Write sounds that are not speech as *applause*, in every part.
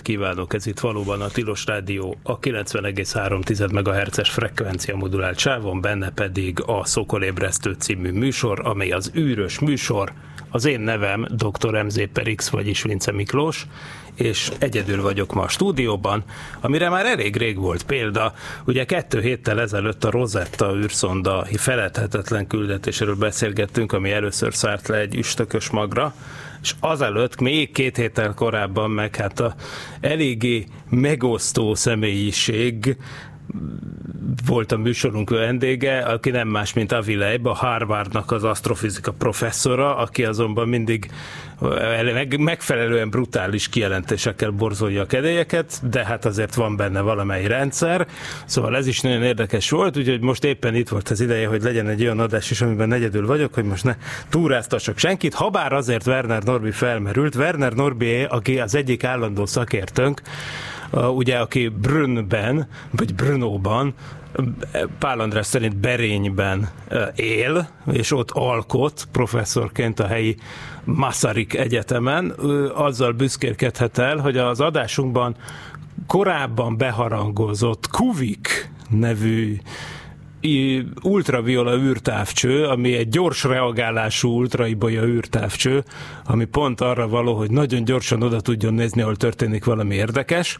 Reggelt kívánok, ez itt valóban a Tilos Rádió, a 90,3 MHz-es frekvencia modulált sávon, benne pedig a Szokolébresztő című műsor, amely az űrös műsor. Az én nevem Dr. MZ per vagyis Vince Miklós, és egyedül vagyok ma a stúdióban, amire már elég rég volt példa. Ugye kettő héttel ezelőtt a Rosetta űrszonda feledhetetlen küldetéséről beszélgettünk, ami először szállt le egy üstökös magra, és azelőtt, még két héttel korábban meg hát a eléggé megosztó személyiség volt a műsorunk vendége, aki nem más, mint Avi Leib, a Harvardnak az asztrofizika professzora, aki azonban mindig megfelelően brutális kijelentésekkel borzolja a kedélyeket, de hát azért van benne valamely rendszer. Szóval ez is nagyon érdekes volt, úgyhogy most éppen itt volt az ideje, hogy legyen egy olyan adás is, amiben negyedül vagyok, hogy most ne túráztassak senkit, habár azért Werner Norbi felmerült. Werner Norbi, aki az egyik állandó szakértőnk, ugye, aki Brünnben, vagy Brnóban, Pál András szerint Berényben él, és ott alkot professzorként a helyi Masaryk Egyetemen. Azzal büszkélkedhet el, hogy az adásunkban korábban beharangozott Kuvik nevű ultraviola űrtávcső, ami egy gyors reagálású ultraibolya űrtávcső, ami pont arra való, hogy nagyon gyorsan oda tudjon nézni, ahol történik valami érdekes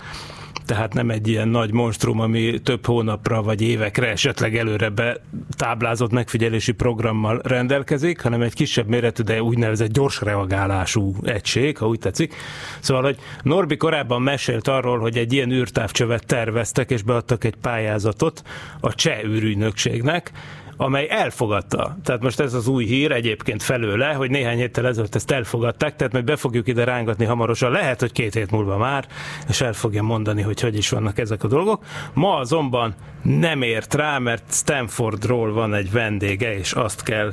tehát nem egy ilyen nagy monstrum, ami több hónapra vagy évekre esetleg előre betáblázott megfigyelési programmal rendelkezik, hanem egy kisebb méretű, de úgynevezett gyors reagálású egység, ha úgy tetszik. Szóval, hogy Norbi korábban mesélt arról, hogy egy ilyen űrtávcsövet terveztek, és beadtak egy pályázatot a cseh űrügynökségnek, amely elfogadta. Tehát most ez az új hír egyébként felőle, hogy néhány héttel ezelőtt ezt elfogadták, tehát majd be fogjuk ide rángatni hamarosan, lehet, hogy két hét múlva már, és el fogja mondani, hogy hogy is vannak ezek a dolgok. Ma azonban nem ért rá, mert Stanfordról van egy vendége, és azt kell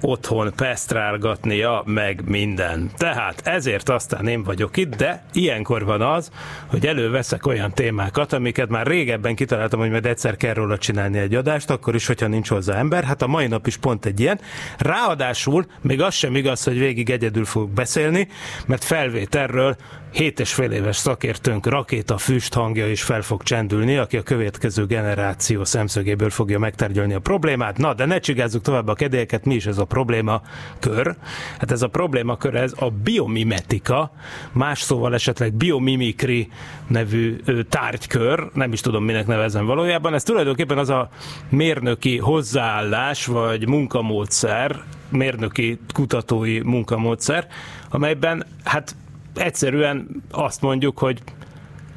otthon pesztrálgatnia, meg minden. Tehát ezért aztán én vagyok itt, de ilyenkor van az, hogy előveszek olyan témákat, amiket már régebben kitaláltam, hogy majd egyszer kell róla csinálni egy adást, akkor is, hogyha nincs hozzá ember. Hát a mai nap is pont egy ilyen. Ráadásul még az sem igaz, hogy végig egyedül fogok beszélni, mert felvételről 7 és fél éves szakértőnk rakéta füst hangja is fel fog csendülni, aki a következő generáció szemszögéből fogja megtárgyalni a problémát. Na, de ne csigázzuk tovább a kedélyeket, mi is ez a probléma kör? Hát ez a probléma kör, ez a biomimetika, más szóval esetleg biomimikri nevű tárgykör, nem is tudom minek nevezem valójában, ez tulajdonképpen az a mérnöki hozzáállás vagy munkamódszer, mérnöki kutatói munkamódszer, amelyben hát egyszerűen azt mondjuk, hogy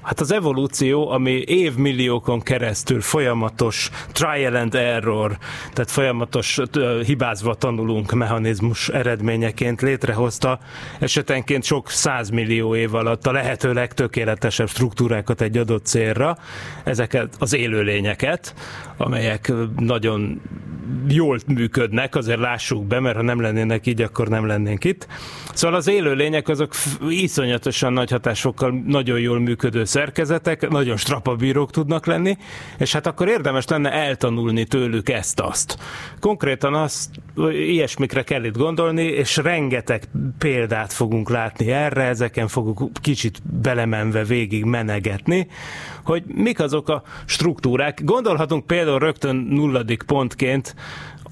Hát az evolúció, ami évmilliókon keresztül folyamatos trial and error, tehát folyamatos hibázva tanulunk mechanizmus eredményeként létrehozta esetenként sok százmillió év alatt a lehető legtökéletesebb struktúrákat egy adott célra, ezeket az élőlényeket, amelyek nagyon jól működnek, azért lássuk be, mert ha nem lennének így, akkor nem lennénk itt. Szóval az élőlények azok iszonyatosan nagy hatásokkal nagyon jól működő szerkezetek, nagyon strapabírók tudnak lenni, és hát akkor érdemes lenne eltanulni tőlük ezt-azt. Konkrétan azt, ilyesmikre kell itt gondolni, és rengeteg példát fogunk látni erre, ezeken fogunk kicsit belemenve végig menegetni, hogy mik azok a struktúrák. Gondolhatunk például rögtön nulladik pontként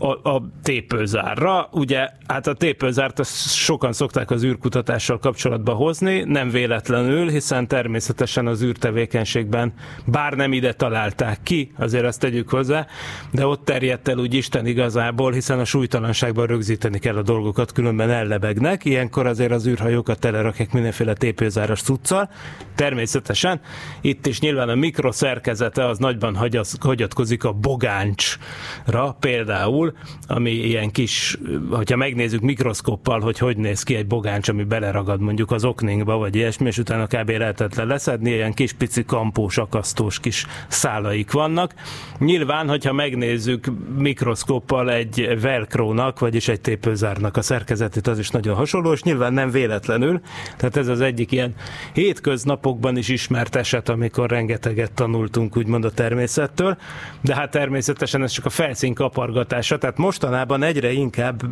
a, a tépőzárra. Ugye, hát a tépőzárt azt sokan szokták az űrkutatással kapcsolatba hozni, nem véletlenül, hiszen természetesen az űrtevékenységben bár nem ide találták ki, azért azt tegyük hozzá, de ott terjedt el úgy Isten igazából, hiszen a súlytalanságban rögzíteni kell a dolgokat, különben ellebegnek. Ilyenkor azért az űrhajókat telerakják mindenféle tépőzáras cuccal. Természetesen itt is nyilván a mikroszerkezete az nagyban hagyatkozik a bogáncsra például, ami ilyen kis, hogyha megnézzük mikroszkoppal, hogy hogy néz ki egy bogáncs, ami beleragad mondjuk az okningba, vagy ilyesmi, és utána kb. lehetetlen leszedni, ilyen kis pici kampós, akasztós kis szálaik vannak. Nyilván, hogyha megnézzük mikroszkoppal egy velcrónak, vagyis egy tépőzárnak a szerkezetét, az is nagyon hasonló, és nyilván nem véletlenül. Tehát ez az egyik ilyen hétköznapokban is ismert eset, amikor rengeteget tanultunk úgymond a természettől, de hát természetesen ez csak a felszín kapargatása, tehát mostanában egyre inkább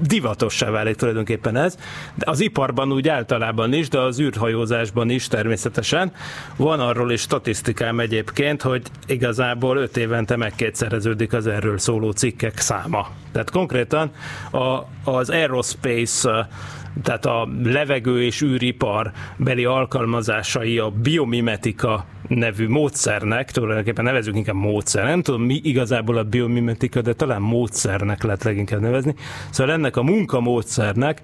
divatossá válik tulajdonképpen ez, de az iparban úgy általában is, de az űrhajózásban is természetesen. Van arról is statisztikám egyébként, hogy igazából öt évente megkétszereződik az erről szóló cikkek száma. Tehát konkrétan a, az aerospace tehát a levegő és űripar beli alkalmazásai a biomimetika nevű módszernek, tulajdonképpen nevezünk inkább módszer, nem tudom mi igazából a biomimetika, de talán módszernek lehet leginkább nevezni. Szóval ennek a munkamódszernek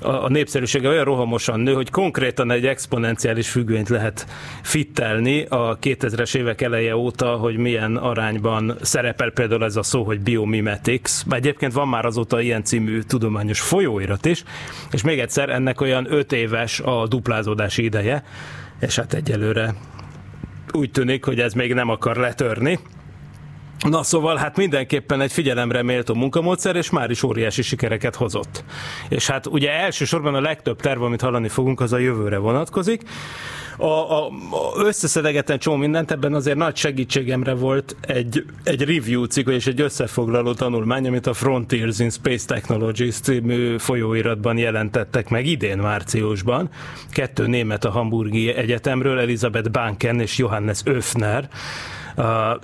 a népszerűsége olyan rohamosan nő, hogy konkrétan egy exponenciális függvényt lehet fittelni a 2000-es évek eleje óta, hogy milyen arányban szerepel például ez a szó, hogy biomimetics. Egyébként van már azóta ilyen című tudományos folyóirat is, és még egyszer ennek olyan 5 éves a duplázódási ideje, és hát egyelőre úgy tűnik, hogy ez még nem akar letörni. Na szóval hát mindenképpen egy figyelemre méltó munkamódszer, és már is óriási sikereket hozott. És hát ugye elsősorban a legtöbb terv, amit hallani fogunk, az a jövőre vonatkozik. A, a, a összeszedegetlen csomó mindent, ebben azért nagy segítségemre volt egy, egy review cikk, és egy összefoglaló tanulmány, amit a Frontiers in Space Technologies című folyóiratban jelentettek meg idén márciusban. Kettő német a Hamburgi Egyetemről, Elizabeth Banken és Johannes Öfner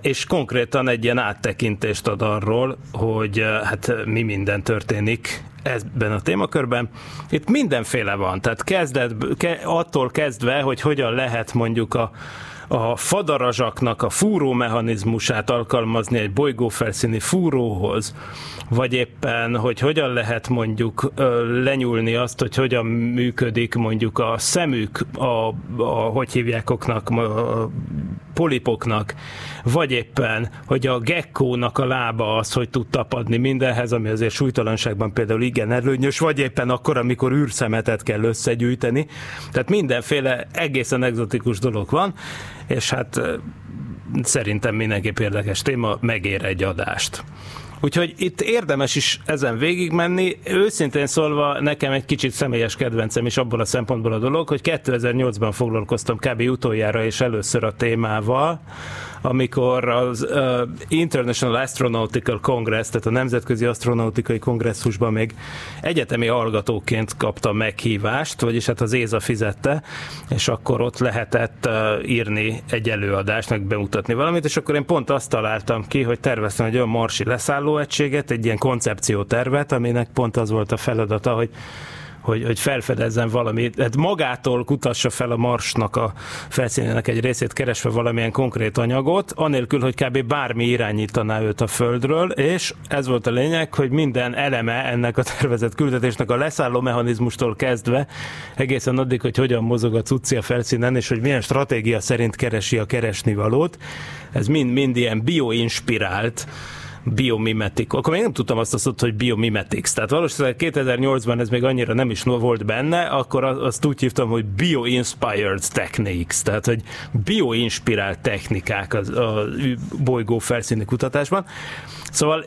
és konkrétan egy ilyen áttekintést ad arról, hogy hát mi minden történik ebben a témakörben. Itt mindenféle van, tehát kezdet, attól kezdve, hogy hogyan lehet mondjuk a, a fadarazsaknak a fúrómechanizmusát alkalmazni egy bolygófelszíni fúróhoz, vagy éppen, hogy hogyan lehet mondjuk lenyúlni azt, hogy hogyan működik mondjuk a szemük, a, a hogy hívjákoknak, a polipoknak, vagy éppen, hogy a gekkónak a lába az, hogy tud tapadni mindenhez, ami azért súlytalanságban például igen előnyös, vagy éppen akkor, amikor űrszemetet kell összegyűjteni. Tehát mindenféle egészen egzotikus dolog van, és hát szerintem mindenképp érdekes téma, megér egy adást. Úgyhogy itt érdemes is ezen végigmenni. Őszintén szólva nekem egy kicsit személyes kedvencem is abból a szempontból a dolog, hogy 2008-ban foglalkoztam kb. utoljára és először a témával, amikor az uh, International Astronautical Congress, tehát a Nemzetközi Astronautikai Kongresszusban még egyetemi hallgatóként kaptam meghívást, vagyis hát az ÉZA fizette, és akkor ott lehetett uh, írni egy előadást, meg bemutatni valamit, és akkor én pont azt találtam ki, hogy terveztem egy olyan marsi leszállóegységet, egy ilyen koncepciótervet, aminek pont az volt a feladata, hogy hogy, hogy felfedezzen valamit, hát magától kutassa fel a marsnak a felszínének egy részét, keresve valamilyen konkrét anyagot, anélkül, hogy kb. bármi irányítaná őt a Földről, és ez volt a lényeg, hogy minden eleme ennek a tervezett küldetésnek a leszálló mechanizmustól kezdve, egészen addig, hogy hogyan mozog a cucci a felszínen, és hogy milyen stratégia szerint keresi a keresnivalót, ez mind-mind ilyen bioinspirált, biomimetik. Akkor még nem tudtam azt a szót, hogy biomimetics. Tehát valószínűleg 2008-ban ez még annyira nem is volt benne, akkor azt úgy hívtam, hogy bio-inspired techniques, tehát hogy bio-inspirált technikák az, a bolygó felszíni kutatásban. Szóval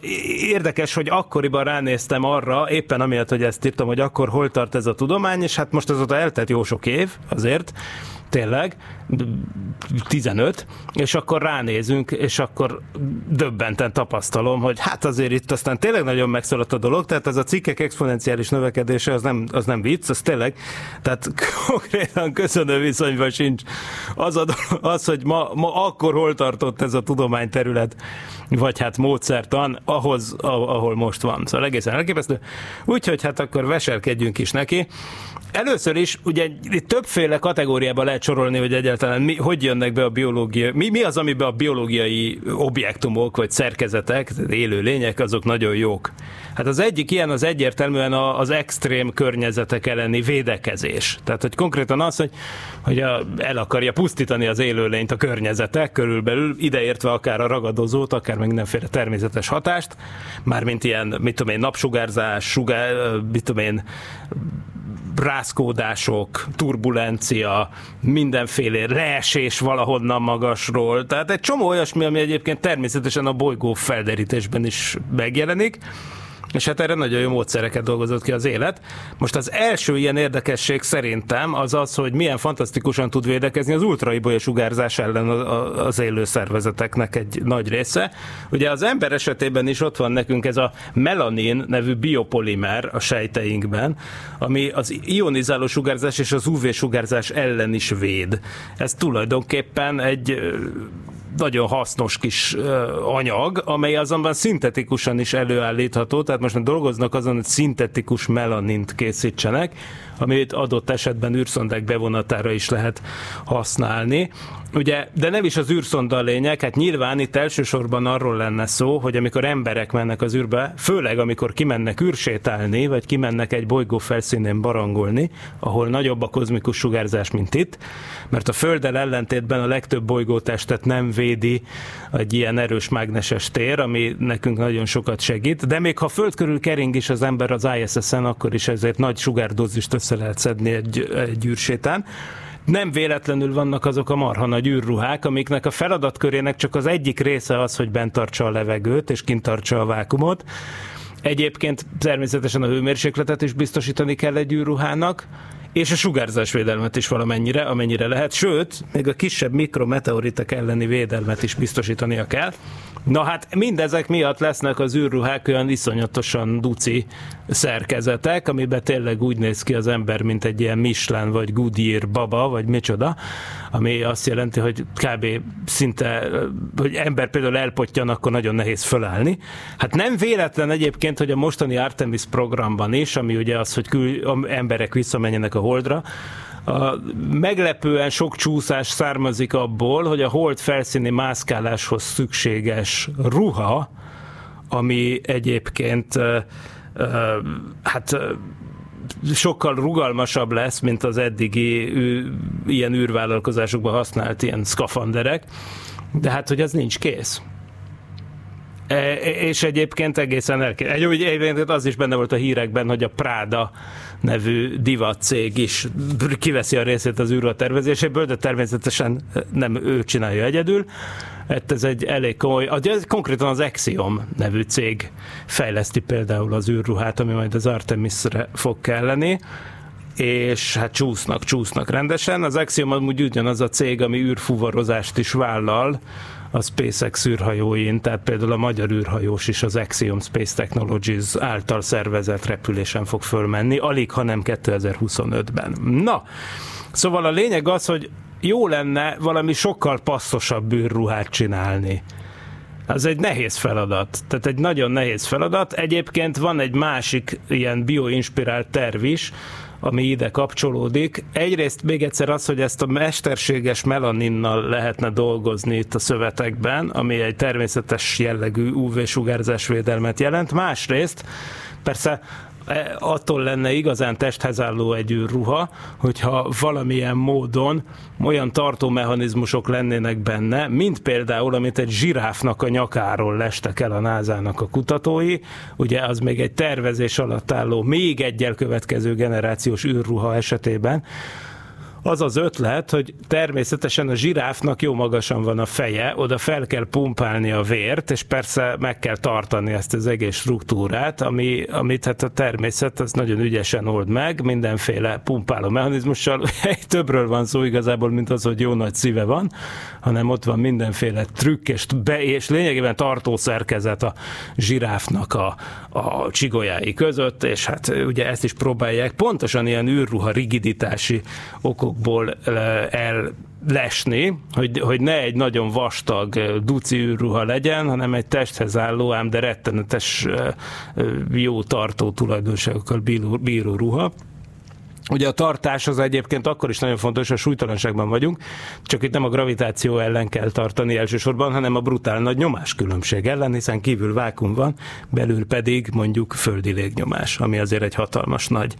érdekes, hogy akkoriban ránéztem arra, éppen amiatt, hogy ezt írtam, hogy akkor hol tart ez a tudomány, és hát most azóta eltelt jó sok év azért, tényleg, 15, és akkor ránézünk, és akkor döbbenten tapasztalom, hogy hát azért itt aztán tényleg nagyon megszólott a dolog, tehát ez a cikkek exponenciális növekedése az nem, az nem vicc, az tényleg, tehát *laughs* konkrétan köszönő viszonyban sincs az, a, az hogy ma, ma akkor hol tartott ez a tudományterület, vagy hát módszertan ahhoz, ahol most van. Szóval egészen elképesztő. Úgyhogy hát akkor veselkedjünk is neki. Először is, ugye többféle kategóriába lehet sorolni, hogy egyáltalán mi, hogy jönnek be a biológia, mi, mi az, amiben a biológiai objektumok vagy szerkezetek, élő lények, azok nagyon jók. Hát az egyik ilyen az egyértelműen az extrém környezetek elleni védekezés. Tehát, hogy konkrétan az, hogy, hogy el akarja pusztítani az élőlényt a környezetek körülbelül, ideértve akár a ragadozót, akár meg mindenféle természetes hatást, mármint ilyen, mit tudom én, napsugárzás, sugár, mit tudom én, rázkódások, turbulencia, mindenféle leesés valahonnan magasról. Tehát egy csomó olyasmi, ami egyébként természetesen a bolygó felderítésben is megjelenik és hát erre nagyon jó módszereket dolgozott ki az élet. Most az első ilyen érdekesség szerintem az az, hogy milyen fantasztikusan tud védekezni az ultraibolya sugárzás ellen az élő szervezeteknek egy nagy része. Ugye az ember esetében is ott van nekünk ez a melanin nevű biopolimer a sejteinkben, ami az ionizáló sugárzás és az UV-sugárzás ellen is véd. Ez tulajdonképpen egy nagyon hasznos kis anyag, amely azonban szintetikusan is előállítható, tehát most már dolgoznak azon, hogy szintetikus melanint készítsenek, amit adott esetben űrszondák bevonatára is lehet használni. Ugye, de nem is az űrszonda a lényeg, hát nyilván itt elsősorban arról lenne szó, hogy amikor emberek mennek az űrbe, főleg amikor kimennek űrsétálni, vagy kimennek egy bolygó felszínén barangolni, ahol nagyobb a kozmikus sugárzás, mint itt, mert a Földdel ellentétben a legtöbb bolygótestet nem védi egy ilyen erős mágneses tér, ami nekünk nagyon sokat segít, de még ha Föld körül kering is az ember az ISS-en, akkor is ezért nagy sugárdózist össze lehet szedni egy, egy űrsétán nem véletlenül vannak azok a marha nagy űrruhák, amiknek a feladatkörének csak az egyik része az, hogy bent tartsa a levegőt és kint tartsa a vákumot. Egyébként természetesen a hőmérsékletet is biztosítani kell egy űrruhának, és a sugárzásvédelmet is valamennyire, amennyire lehet, sőt, még a kisebb mikrometeoritek elleni védelmet is biztosítania kell. Na hát mindezek miatt lesznek az űrruhák olyan iszonyatosan duci szerkezetek, amiben tényleg úgy néz ki az ember, mint egy ilyen Michelin vagy Goodyear baba, vagy micsoda, ami azt jelenti, hogy kb. szinte, hogy ember például elpottyan, akkor nagyon nehéz fölállni. Hát nem véletlen egyébként, hogy a mostani Artemis programban is, ami ugye az, hogy kül, emberek visszamenjenek a Holdra, a meglepően sok csúszás származik abból, hogy a hold felszíni mászkáláshoz szükséges ruha, ami egyébként hát sokkal rugalmasabb lesz, mint az eddigi ilyen űrvállalkozásokban használt ilyen szkafanderek, de hát, hogy az nincs kész. E, és egyébként egészen elképesztő. Egyébként az is benne volt a hírekben, hogy a Prada nevű divatcég is kiveszi a részét az űrruha tervezéséből, de természetesen nem ő csinálja egyedül. Hát ez egy elég komoly, ez konkrétan az Axiom nevű cég fejleszti például az űrruhát, ami majd az Artemisre fog kelleni és hát csúsznak, csúsznak rendesen. Az Axiom amúgy ugyanaz a cég, ami űrfuvarozást is vállal, a SpaceX űrhajóin, tehát például a magyar űrhajós is az Axiom Space Technologies által szervezett repülésen fog fölmenni, alig, ha nem 2025-ben. Na, szóval a lényeg az, hogy jó lenne valami sokkal passzosabb űrruhát csinálni. Az egy nehéz feladat. Tehát egy nagyon nehéz feladat. Egyébként van egy másik ilyen bioinspirált terv is, ami ide kapcsolódik. Egyrészt még egyszer az, hogy ezt a mesterséges melaninnal lehetne dolgozni itt a szövetekben, ami egy természetes jellegű UV-sugárzásvédelmet jelent. Másrészt persze attól lenne igazán testhez álló egy ruha, hogyha valamilyen módon olyan tartómechanizmusok lennének benne, mint például, amit egy zsiráfnak a nyakáról lestek el a názának a kutatói, ugye az még egy tervezés alatt álló, még egyel következő generációs űrruha esetében, az az ötlet, hogy természetesen a zsiráfnak jó magasan van a feje, oda fel kell pumpálni a vért, és persze meg kell tartani ezt az egész struktúrát, ami, amit hát a természet az nagyon ügyesen old meg, mindenféle pumpáló mechanizmussal. *laughs* Többről van szó igazából, mint az, hogy jó nagy szíve van, hanem ott van mindenféle trükk, és, be, és lényegében tartó szerkezet a zsiráfnak a, a csigolyái között, és hát ugye ezt is próbálják pontosan ilyen űrruha rigiditási okok dolgokból el lesni, hogy, hogy ne egy nagyon vastag duci űrruha legyen, hanem egy testhez álló, ám de rettenetes jó tartó tulajdonságokkal bíró, bíró ruha. Ugye a tartás az egyébként akkor is nagyon fontos, a súlytalanságban vagyunk, csak itt nem a gravitáció ellen kell tartani elsősorban, hanem a brutál nagy nyomás különbség ellen, hiszen kívül vákum van, belül pedig mondjuk földi légnyomás, ami azért egy hatalmas nagy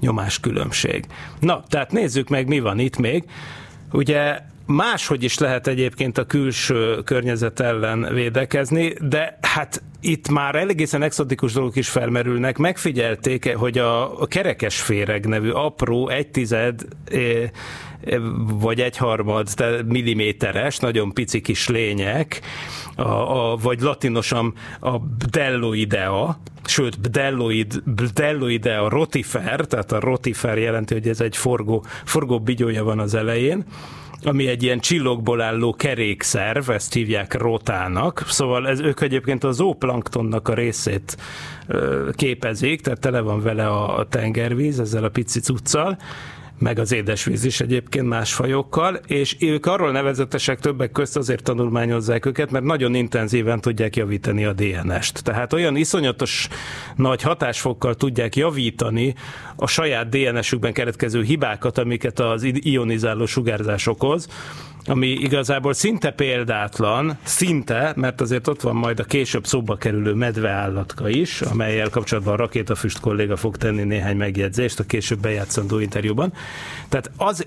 nyomáskülönbség. Na, tehát nézzük meg, mi van itt még. Ugye Máshogy is lehet egyébként a külső környezet ellen védekezni, de hát itt már egészen exotikus dolgok is felmerülnek. Megfigyelték, hogy a, kerekesféreg nevű apró, egy tized eh, vagy egyharmad milliméteres, nagyon pici kis lények, a, a, vagy latinosan a Bdelloidea, sőt Bdelloid, Bdelloidea rotifer, tehát a rotifer jelenti, hogy ez egy forgó, forgó bigyója van az elején, ami egy ilyen csillogból álló kerékszerv, ezt hívják rotának, szóval ez, ők egyébként a zooplanktonnak a részét képezik, tehát tele van vele a, a tengervíz, ezzel a pici cuccal, meg az édesvíz is egyébként más fajokkal, és ők arról nevezetesek többek közt azért tanulmányozzák őket, mert nagyon intenzíven tudják javítani a DNS-t. Tehát olyan iszonyatos nagy hatásfokkal tudják javítani a saját DNS-ükben keretkező hibákat, amiket az ionizáló sugárzás okoz, ami igazából szinte példátlan, szinte, mert azért ott van majd a később szóba kerülő medveállatka is, amelyel kapcsolatban a rakétafüst kolléga fog tenni néhány megjegyzést a később bejátszandó interjúban. Tehát az,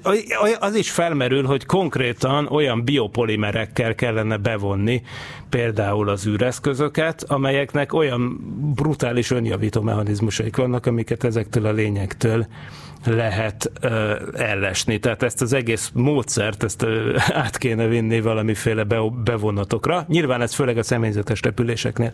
az is felmerül, hogy konkrétan olyan biopolimerekkel kellene bevonni például az űreszközöket, amelyeknek olyan brutális önjavító mechanizmusaik vannak, amiket ezektől a lényektől lehet uh, ellesni. Tehát ezt az egész módszert, ezt uh, *laughs* át kéne vinni valamiféle be, bevonatokra. Nyilván ez főleg a személyzetes repüléseknél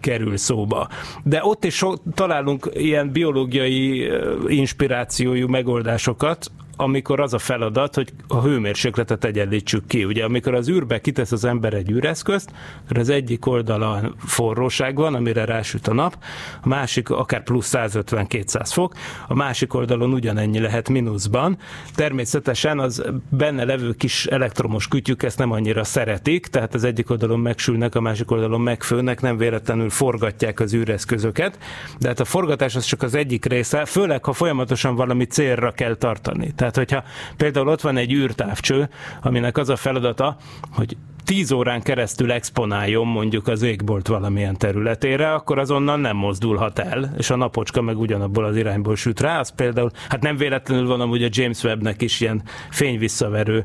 kerül szóba. De ott is so, találunk ilyen biológiai inspirációjú megoldásokat, amikor az a feladat, hogy a hőmérsékletet egyenlítsük ki. Ugye amikor az űrbe kitesz az ember egy űreszközt, akkor az egyik oldalon forróság van, amire rásüt a nap, a másik akár plusz 150-200 fok, a másik oldalon ugyanennyi lehet mínuszban. Természetesen az benne levő kis elektromos kütyük ezt nem annyira szeretik, tehát az egyik oldalon megsülnek, a másik oldalon megfőnek, nem véletlenül forgatják az űreszközöket, de hát a forgatás az csak az egyik része, főleg ha folyamatosan valami célra kell tartani. Tehát tehát, hogyha például ott van egy űrtávcső, aminek az a feladata, hogy 10 órán keresztül exponáljon mondjuk az égbolt valamilyen területére, akkor azonnal nem mozdulhat el, és a napocska meg ugyanabból az irányból süt rá. Az például, hát nem véletlenül van amúgy a James Webbnek is ilyen fényvisszaverő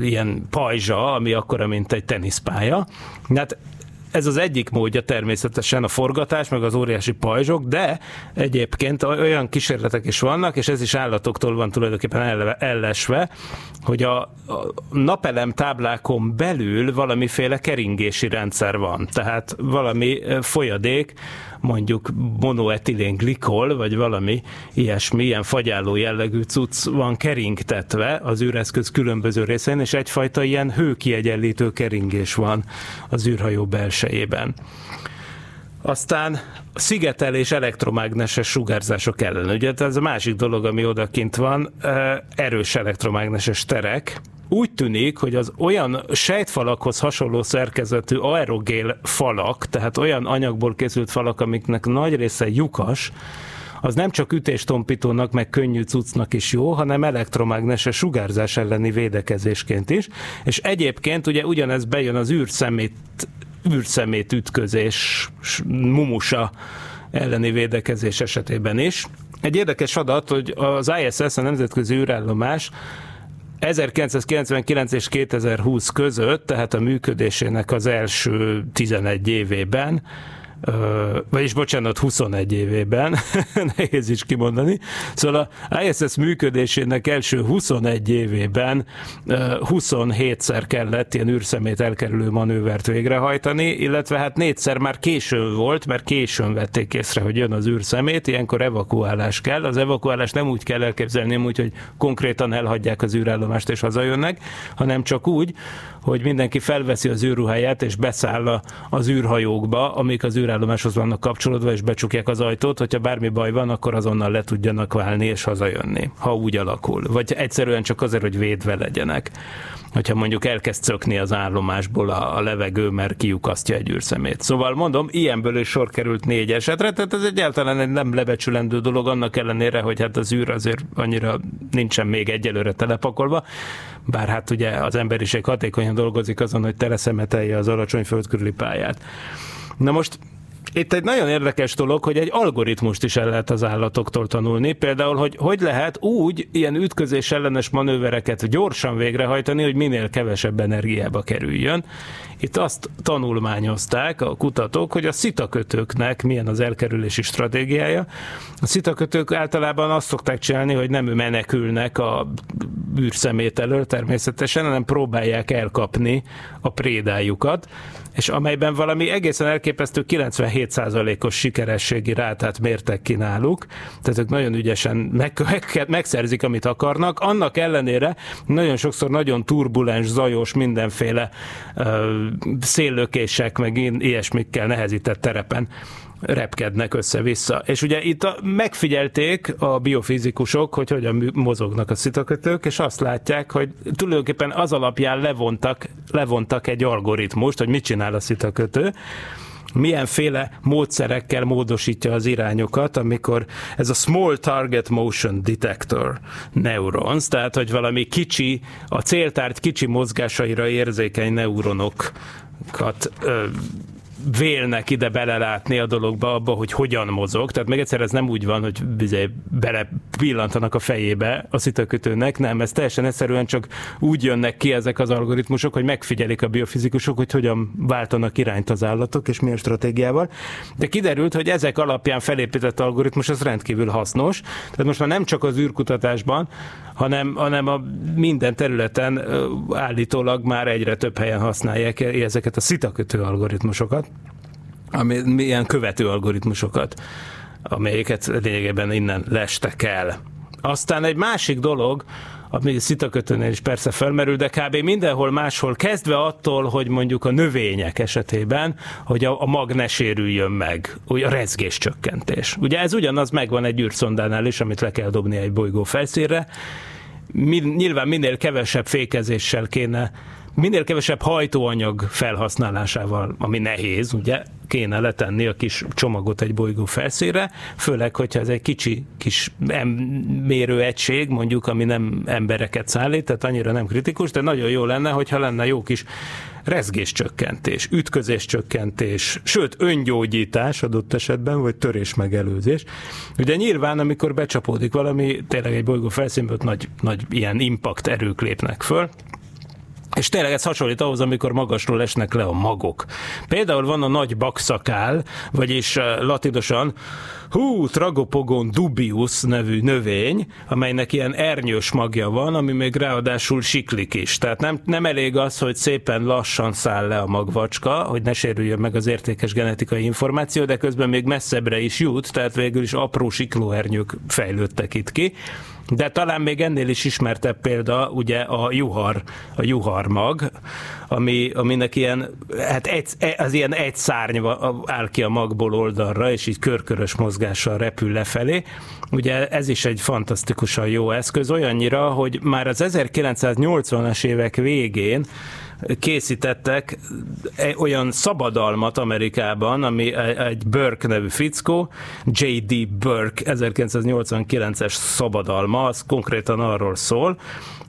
ilyen pajzsa, ami akkora, mint egy teniszpálya. Hát ez az egyik módja természetesen a forgatás, meg az óriási pajzsok, de egyébként olyan kísérletek is vannak, és ez is állatoktól van tulajdonképpen ellesve, hogy a, a napelem táblákon belül valamiféle keringési rendszer van. Tehát valami folyadék, mondjuk monoetilén glikol, vagy valami ilyesmi, ilyen fagyáló jellegű cucc van keringtetve az űreszköz különböző részén, és egyfajta ilyen hőkiegyenlítő keringés van az űrhajó belsejében. Aztán szigetelés elektromágneses sugárzások ellen. Ugye ez a másik dolog, ami odakint van, erős elektromágneses terek, úgy tűnik, hogy az olyan sejtfalakhoz hasonló szerkezetű aerogél falak, tehát olyan anyagból készült falak, amiknek nagy része lyukas, az nem csak ütéstompítónak, meg könnyű cuccnak is jó, hanem elektromágneses sugárzás elleni védekezésként is. És egyébként ugye ugyanez bejön az űrszemét, űrszemét ütközés mumusa elleni védekezés esetében is. Egy érdekes adat, hogy az ISS, a Nemzetközi űrállomás 1999 és 2020 között, tehát a működésének az első 11 évében vagyis bocsánat, 21 évében, *laughs* nehéz is kimondani. Szóval a ISS működésének első 21 évében 27-szer kellett ilyen űrszemét elkerülő manővert végrehajtani, illetve hát négyszer már későn volt, mert későn vették észre, hogy jön az űrszemét, ilyenkor evakuálás kell. Az evakuálás nem úgy kell elképzelni, úgy, hogy konkrétan elhagyják az űrállomást és hazajönnek, hanem csak úgy, hogy mindenki felveszi az űrruháját és beszáll az űrhajókba, amik az űrállomáshoz vannak kapcsolódva, és becsukják az ajtót, hogyha bármi baj van, akkor azonnal le tudjanak válni és hazajönni, ha úgy alakul. Vagy egyszerűen csak azért, hogy védve legyenek hogyha mondjuk elkezd szökni az állomásból a, a levegő, mert kiukasztja egy űrszemét. Szóval mondom, ilyenből is sor került négy esetre, tehát ez egyáltalán egy nem lebecsülendő dolog, annak ellenére, hogy hát az űr azért annyira nincsen még egyelőre telepakolva, bár hát ugye az emberiség hatékonyan dolgozik azon, hogy teleszemetelje az alacsony földkörüli pályát. Na most itt egy nagyon érdekes dolog, hogy egy algoritmust is el lehet az állatoktól tanulni. Például, hogy hogy lehet úgy ilyen ütközés ellenes manővereket gyorsan végrehajtani, hogy minél kevesebb energiába kerüljön. Itt azt tanulmányozták a kutatók, hogy a szitakötőknek milyen az elkerülési stratégiája. A szitakötők általában azt szokták csinálni, hogy nem menekülnek a űrszemét elől természetesen, hanem próbálják elkapni a prédájukat és amelyben valami egészen elképesztő 97%-os sikerességi rátát mértek ki náluk, tehát ők nagyon ügyesen meg, megszerzik, amit akarnak, annak ellenére nagyon sokszor nagyon turbulens, zajos, mindenféle széllökések, meg ilyesmikkel nehezített terepen repkednek össze-vissza. És ugye itt a, megfigyelték a biofizikusok, hogy hogyan mozognak a szitakötők, és azt látják, hogy tulajdonképpen az alapján levontak, levontak egy algoritmust, hogy mit csinál a szitakötő, milyenféle módszerekkel módosítja az irányokat, amikor ez a Small Target Motion Detector Neurons, tehát hogy valami kicsi, a céltárt kicsi mozgásaira érzékeny neuronokat ö, vélnek ide belelátni a dologba, abba, hogy hogyan mozog. Tehát még egyszer ez nem úgy van, hogy bizony bele pillantanak a fejébe a szitakötőnek, nem, ez teljesen egyszerűen csak úgy jönnek ki ezek az algoritmusok, hogy megfigyelik a biofizikusok, hogy hogyan váltanak irányt az állatok, és milyen stratégiával. De kiderült, hogy ezek alapján felépített algoritmus az rendkívül hasznos. Tehát most már nem csak az űrkutatásban, hanem, hanem a minden területen állítólag már egyre több helyen használják ezeket a szitakötő algoritmusokat, ami milyen követő algoritmusokat, amelyeket lényegében innen lestek el. Aztán egy másik dolog, ami szitakötőnél is persze felmerül, de kb. mindenhol máshol, kezdve attól, hogy mondjuk a növények esetében, hogy a, a mag ne sérüljön meg, úgy a rezgés csökkentés. Ugye ez ugyanaz megvan egy űrszondánál is, amit le kell dobni egy bolygó felszínre, nyilván minél kevesebb fékezéssel kéne minél kevesebb hajtóanyag felhasználásával, ami nehéz, ugye, kéne letenni a kis csomagot egy bolygó felszínre, főleg, hogyha ez egy kicsi kis mérőegység, mondjuk, ami nem embereket szállít, tehát annyira nem kritikus, de nagyon jó lenne, hogyha lenne jó kis rezgéscsökkentés, ütközéscsökkentés, sőt öngyógyítás adott esetben, vagy törés megelőzés. Ugye nyilván, amikor becsapódik valami, tényleg egy bolygó felszínből nagy, nagy ilyen impact erők lépnek föl, és tényleg ez hasonlít ahhoz, amikor magasról esnek le a magok. Például van a nagy bakszakál, vagyis eh, latinosan hú, Tragopogon dubius nevű növény, amelynek ilyen ernyős magja van, ami még ráadásul siklik is. Tehát nem, nem elég az, hogy szépen lassan száll le a magvacska, hogy ne sérüljön meg az értékes genetikai információ, de közben még messzebbre is jut, tehát végül is apró siklóernyők fejlődtek itt ki. De talán még ennél is ismertebb példa ugye a juhar, a juharmag, ami, aminek ilyen, hát egy, az ilyen egy szárny áll ki a magból oldalra, és így körkörös mozgással repül lefelé. Ugye ez is egy fantasztikusan jó eszköz, olyannyira, hogy már az 1980-as évek végén készítettek olyan szabadalmat Amerikában, ami egy Burke nevű fickó, J.D. Burke 1989-es szabadalma, az konkrétan arról szól,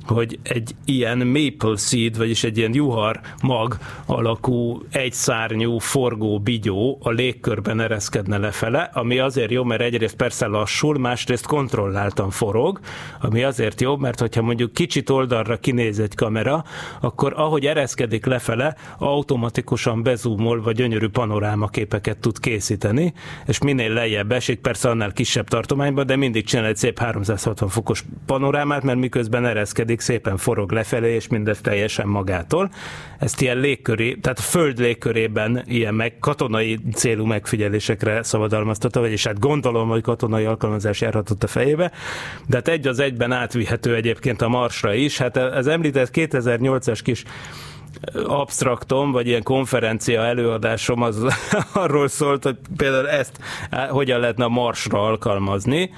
hogy egy ilyen maple seed, vagyis egy ilyen juhar mag alakú, egyszárnyú, forgó bigyó a légkörben ereszkedne lefele, ami azért jó, mert egyrészt persze lassul, másrészt kontrolláltan forog, ami azért jó, mert hogyha mondjuk kicsit oldalra kinéz egy kamera, akkor ahogy ereszkedik lefele, automatikusan bezúmol, vagy gyönyörű panorámaképeket tud készíteni, és minél lejjebb esik, persze annál kisebb tartományban, de mindig csinál egy szép 360 fokos panorámát, mert miközben ereszkedik, pedig szépen forog lefelé, és mindez teljesen magától. Ezt ilyen légköré, tehát föld légkörében ilyen meg, katonai célú megfigyelésekre szabadalmaztatta, vagyis hát gondolom, hogy katonai alkalmazás járhatott a fejébe, de hát egy az egyben átvihető egyébként a Marsra is. Hát az említett 2008-as kis abstraktom, vagy ilyen konferencia előadásom az *laughs* arról szólt, hogy például ezt hogyan lehetne a Marsra alkalmazni,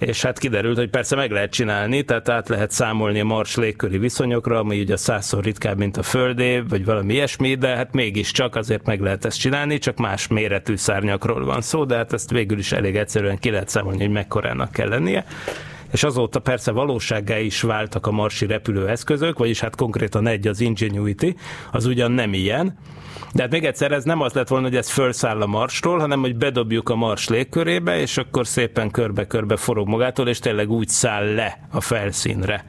és hát kiderült, hogy persze meg lehet csinálni, tehát át lehet számolni a Mars légköri viszonyokra, ami ugye százszor ritkább, mint a Földé, vagy valami ilyesmi, de hát mégiscsak azért meg lehet ezt csinálni, csak más méretű szárnyakról van szó, de hát ezt végül is elég egyszerűen ki lehet számolni, hogy mekkorának kell lennie. És azóta persze valósággá is váltak a marsi repülőeszközök, vagyis hát konkrétan egy az Ingenuity, az ugyan nem ilyen, de hát még egyszer, ez nem az lett volna, hogy ez felszáll a marsról, hanem hogy bedobjuk a mars légkörébe, és akkor szépen körbe-körbe forog magától, és tényleg úgy száll le a felszínre.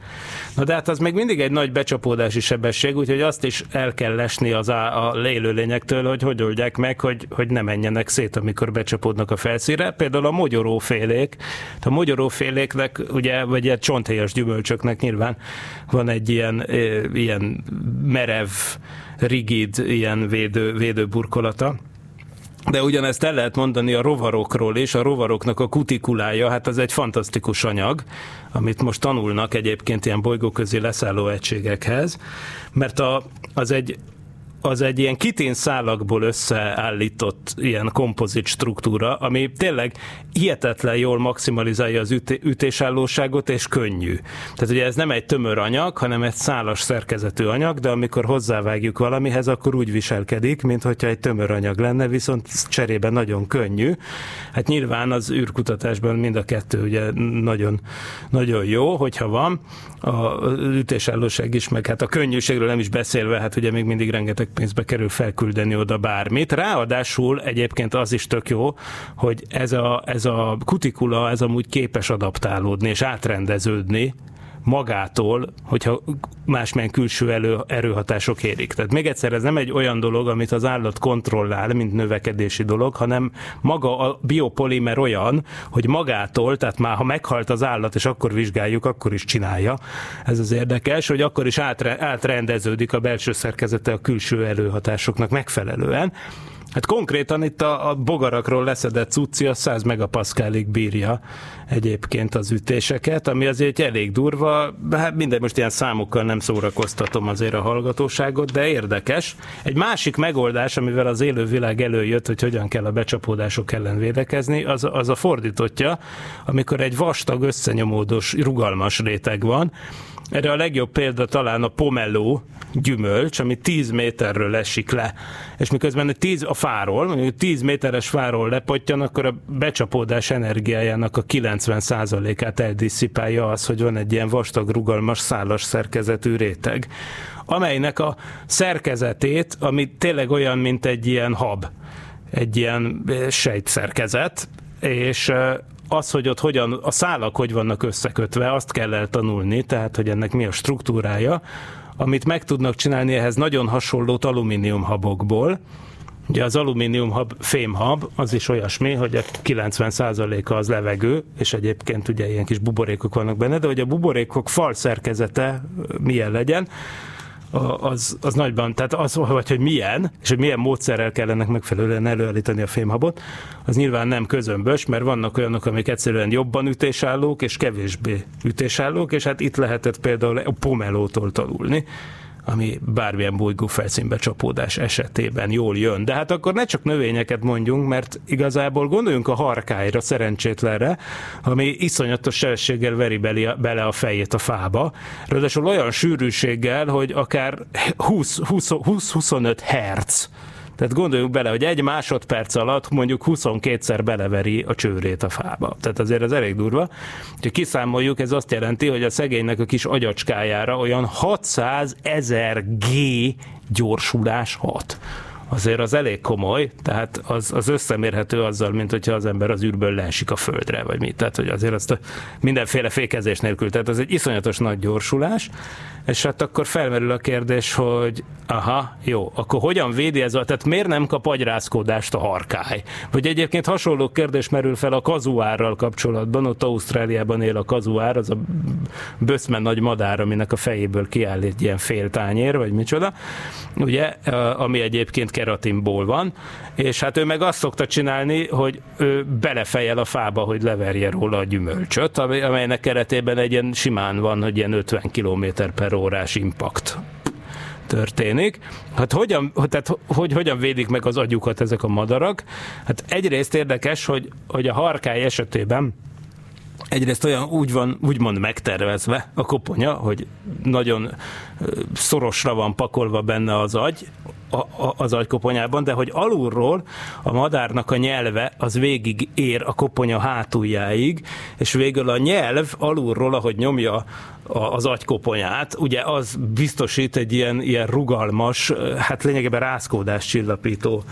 Na de hát az még mindig egy nagy becsapódási sebesség, úgyhogy azt is el kell lesni az a, a lélőlényektől, hogy hogy oldják meg, hogy, hogy ne menjenek szét, amikor becsapódnak a felszínre. Például a mogyorófélék. A mogyoróféléknek, ugye, vagy ilyen csonthéjas gyümölcsöknek nyilván van egy ilyen, ilyen merev, rigid, ilyen védő, védőburkolata. De ugyanezt el lehet mondani a rovarokról is, a rovaroknak a kutikulája, hát az egy fantasztikus anyag, amit most tanulnak egyébként ilyen bolygóközi leszálló egységekhez, mert a, az egy az egy ilyen kitén szálakból összeállított ilyen kompozit struktúra, ami tényleg hihetetlen jól maximalizálja az üt- ütésállóságot, és könnyű. Tehát ugye ez nem egy tömör anyag, hanem egy szálas szerkezetű anyag, de amikor hozzávágjuk valamihez, akkor úgy viselkedik, mint hogyha egy tömör anyag lenne, viszont cserébe nagyon könnyű. Hát nyilván az űrkutatásban mind a kettő ugye nagyon, nagyon jó, hogyha van. A ütésállóság is, meg hát a könnyűségről nem is beszélve, hát ugye még mindig rengeteg pénzbe kerül felküldeni oda bármit. Ráadásul egyébként az is tök jó, hogy ez a, ez a kutikula, ez amúgy képes adaptálódni és átrendeződni magától, hogyha másmilyen külső elő, erőhatások érik. Tehát még egyszer, ez nem egy olyan dolog, amit az állat kontrollál, mint növekedési dolog, hanem maga a biopolimer olyan, hogy magától, tehát már ha meghalt az állat, és akkor vizsgáljuk, akkor is csinálja. Ez az érdekes, hogy akkor is átre, átrendeződik a belső szerkezete a külső előhatásoknak megfelelően. Hát konkrétan itt a, a bogarakról leszedett cucci a 100 megapaszkálig bírja egyébként az ütéseket, ami azért elég durva, hát minden most ilyen számokkal nem szórakoztatom azért a hallgatóságot, de érdekes. Egy másik megoldás, amivel az élővilág előjött, hogy hogyan kell a becsapódások ellen védekezni, az, az a fordítottja, amikor egy vastag, összenyomódos, rugalmas réteg van, erre a legjobb példa talán a pomelo gyümölcs, ami 10 méterről esik le. És miközben a, 10, a fáról, mondjuk 10 méteres fáról lepottyan, akkor a becsapódás energiájának a 90%-át eldisszipálja az, hogy van egy ilyen vastag, rugalmas, szálas szerkezetű réteg, amelynek a szerkezetét, ami tényleg olyan, mint egy ilyen hab, egy ilyen sejtszerkezet, és az, hogy ott hogyan, a szálak hogy vannak összekötve, azt kell eltanulni, tehát hogy ennek mi a struktúrája, amit meg tudnak csinálni ehhez nagyon hasonló alumíniumhabokból, Ugye az alumíniumhab, fémhab, az is olyasmi, hogy a 90%-a az levegő, és egyébként ugye ilyen kis buborékok vannak benne, de hogy a buborékok fal szerkezete milyen legyen, az, az nagyban, tehát az, vagy hogy milyen, és hogy milyen módszerrel kell ennek megfelelően előállítani a fémhabot, az nyilván nem közömbös, mert vannak olyanok, amik egyszerűen jobban ütésállók, és kevésbé ütésállók, és hát itt lehetett például a pomelótól tanulni, ami bármilyen bolygó felszínbe csapódás esetében jól jön. De hát akkor ne csak növényeket mondjunk, mert igazából gondoljunk a harkályra, szerencsétlenre, ami iszonyatos sebességgel veri bele a fejét a fába. Ráadásul olyan sűrűséggel, hogy akár 20-25 hertz tehát gondoljunk bele, hogy egy másodperc alatt mondjuk 22-szer beleveri a csőrét a fába. Tehát azért ez elég durva. Ha kiszámoljuk, ez azt jelenti, hogy a szegénynek a kis agyacskájára olyan 600 ezer G gyorsulás hat azért az elég komoly, tehát az, az összemérhető azzal, mint hogyha az ember az űrből leesik a földre, vagy mit. Tehát, hogy azért azt a mindenféle fékezés nélkül. Tehát az egy iszonyatos nagy gyorsulás, és hát akkor felmerül a kérdés, hogy aha, jó, akkor hogyan védi ez a, tehát miért nem kap agyrázkódást a harkály? Vagy egyébként hasonló kérdés merül fel a kazuárral kapcsolatban, ott Ausztráliában él a kazuár, az a böszmen nagy madár, aminek a fejéből kiáll egy ilyen fél tányér, vagy micsoda, ugye, ami egyébként keratinból van, és hát ő meg azt szokta csinálni, hogy ő belefejel a fába, hogy leverje róla a gyümölcsöt, amelynek keretében egy ilyen simán van, hogy ilyen 50 km per órás impact történik. Hát hogyan, tehát, hogy hogyan védik meg az agyukat ezek a madarak? Hát egyrészt érdekes, hogy, hogy a harkály esetében egyrészt olyan úgy van, úgymond megtervezve a koponya, hogy nagyon szorosra van pakolva benne az agy, a, a, az agykoponyában, de hogy alulról a madárnak a nyelve az végig ér a koponya hátuljáig, és végül a nyelv alulról, ahogy nyomja az agykoponyát, ugye az biztosít egy ilyen, ilyen rugalmas, hát lényegében rázkódás csillapító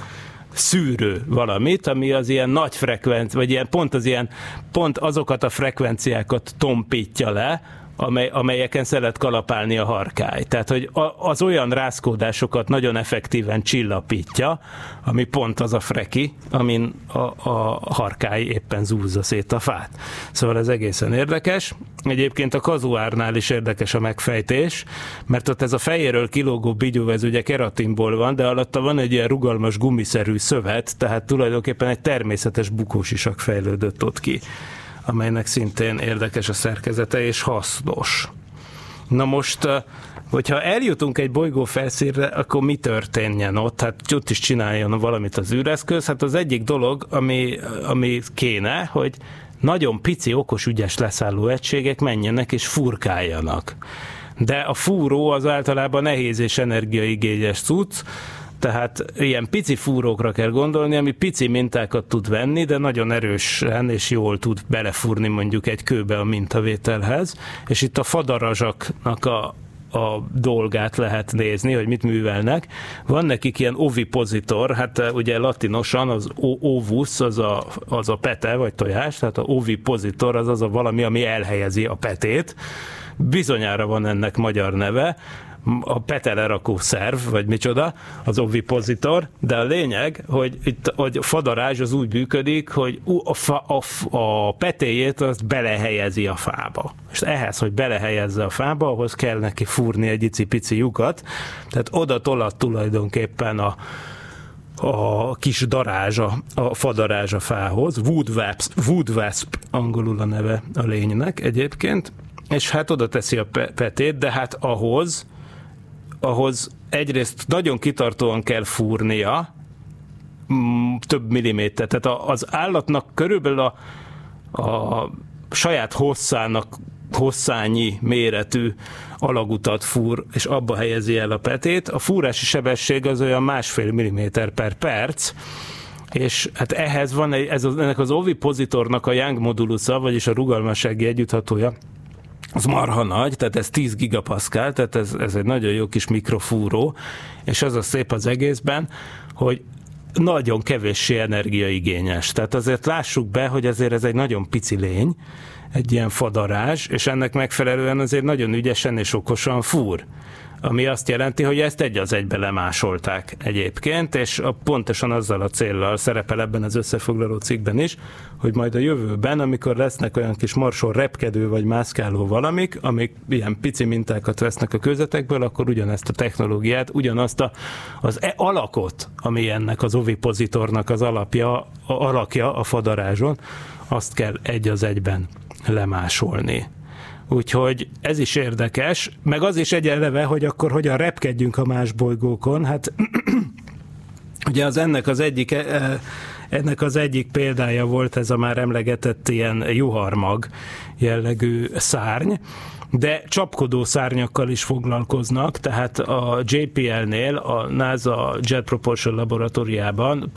szűrő valamit, ami az ilyen nagy frekvenc, vagy ilyen pont az ilyen, pont azokat a frekvenciákat tompítja le, amely, amelyeken szeret kalapálni a harkály. Tehát, hogy az olyan rázkódásokat nagyon effektíven csillapítja, ami pont az a freki, amin a, a harkály éppen zúzza szét a fát. Szóval ez egészen érdekes. Egyébként a kazuárnál is érdekes a megfejtés, mert ott ez a fejéről kilógó bigyú, ez ugye keratinból van, de alatta van egy ilyen rugalmas gumiszerű szövet, tehát tulajdonképpen egy természetes bukósisak fejlődött ott ki amelynek szintén érdekes a szerkezete és hasznos. Na most, hogyha eljutunk egy bolygó felszínre, akkor mi történjen ott? Hát ott is csináljon valamit az űreszköz. Hát az egyik dolog, ami, ami kéne, hogy nagyon pici, okos, ügyes leszálló egységek menjenek és furkáljanak. De a fúró az általában nehéz és energiaigényes cucc, tehát ilyen pici fúrókra kell gondolni, ami pici mintákat tud venni, de nagyon erősen és jól tud belefúrni mondjuk egy kőbe a mintavételhez, és itt a fadarazsaknak a, a dolgát lehet nézni, hogy mit művelnek. Van nekik ilyen ovipositor, hát eh, ugye latinosan az ovus, az a, az a pete, vagy tojás, tehát a ovipositor az az a valami, ami elhelyezi a petét. Bizonyára van ennek magyar neve, a petelerakó szerv, vagy micsoda, az ovipositor, de a lényeg, hogy itt hogy a fadarázs az úgy működik, hogy a, fa, a, a petéjét azt belehelyezi a fába. És ehhez, hogy belehelyezze a fába, ahhoz kell neki fúrni egy icipici lyukat, tehát oda tolat tulajdonképpen a, a kis darázsa, a fadarázsa fához, wood wasp, wood wasp angolul a neve a lénynek egyébként, és hát oda teszi a petét, de hát ahhoz ahhoz egyrészt nagyon kitartóan kell fúrnia, mm, több milliméter. Tehát az állatnak körülbelül a, a saját hosszának hosszányi méretű alagutat fúr, és abba helyezi el a petét. A fúrási sebesség az olyan másfél milliméter per perc, és hát ehhez van ez az, ennek az ovipositornak a Young modulusza, vagyis a rugalmassági együtthatója, az marha nagy, tehát ez 10 gigapaszkál, tehát ez, ez egy nagyon jó kis mikrofúró, és az a szép az egészben, hogy nagyon kevéssé energiaigényes. Tehát azért lássuk be, hogy azért ez egy nagyon pici lény, egy ilyen fadarás, és ennek megfelelően azért nagyon ügyesen és okosan fúr ami azt jelenti, hogy ezt egy az egybe lemásolták egyébként, és a, pontosan azzal a céllal szerepel ebben az összefoglaló cikkben is, hogy majd a jövőben, amikor lesznek olyan kis marsol repkedő vagy mászkáló valamik, amik ilyen pici mintákat vesznek a közötekből, akkor ugyanezt a technológiát, ugyanazt a, az e alakot, ami ennek az ovipozitornak az alapja, a alakja a fadarázson, azt kell egy az egyben lemásolni. Úgyhogy ez is érdekes, meg az is egyenleve, hogy akkor hogyan repkedjünk a más bolygókon. Hát *clears throat* ugye az ennek az egyik e, ennek az egyik példája volt ez a már emlegetett ilyen juharmag jellegű szárny, de csapkodó szárnyakkal is foglalkoznak, tehát a JPL-nél, a NASA Jet Propulsion laboratóriában,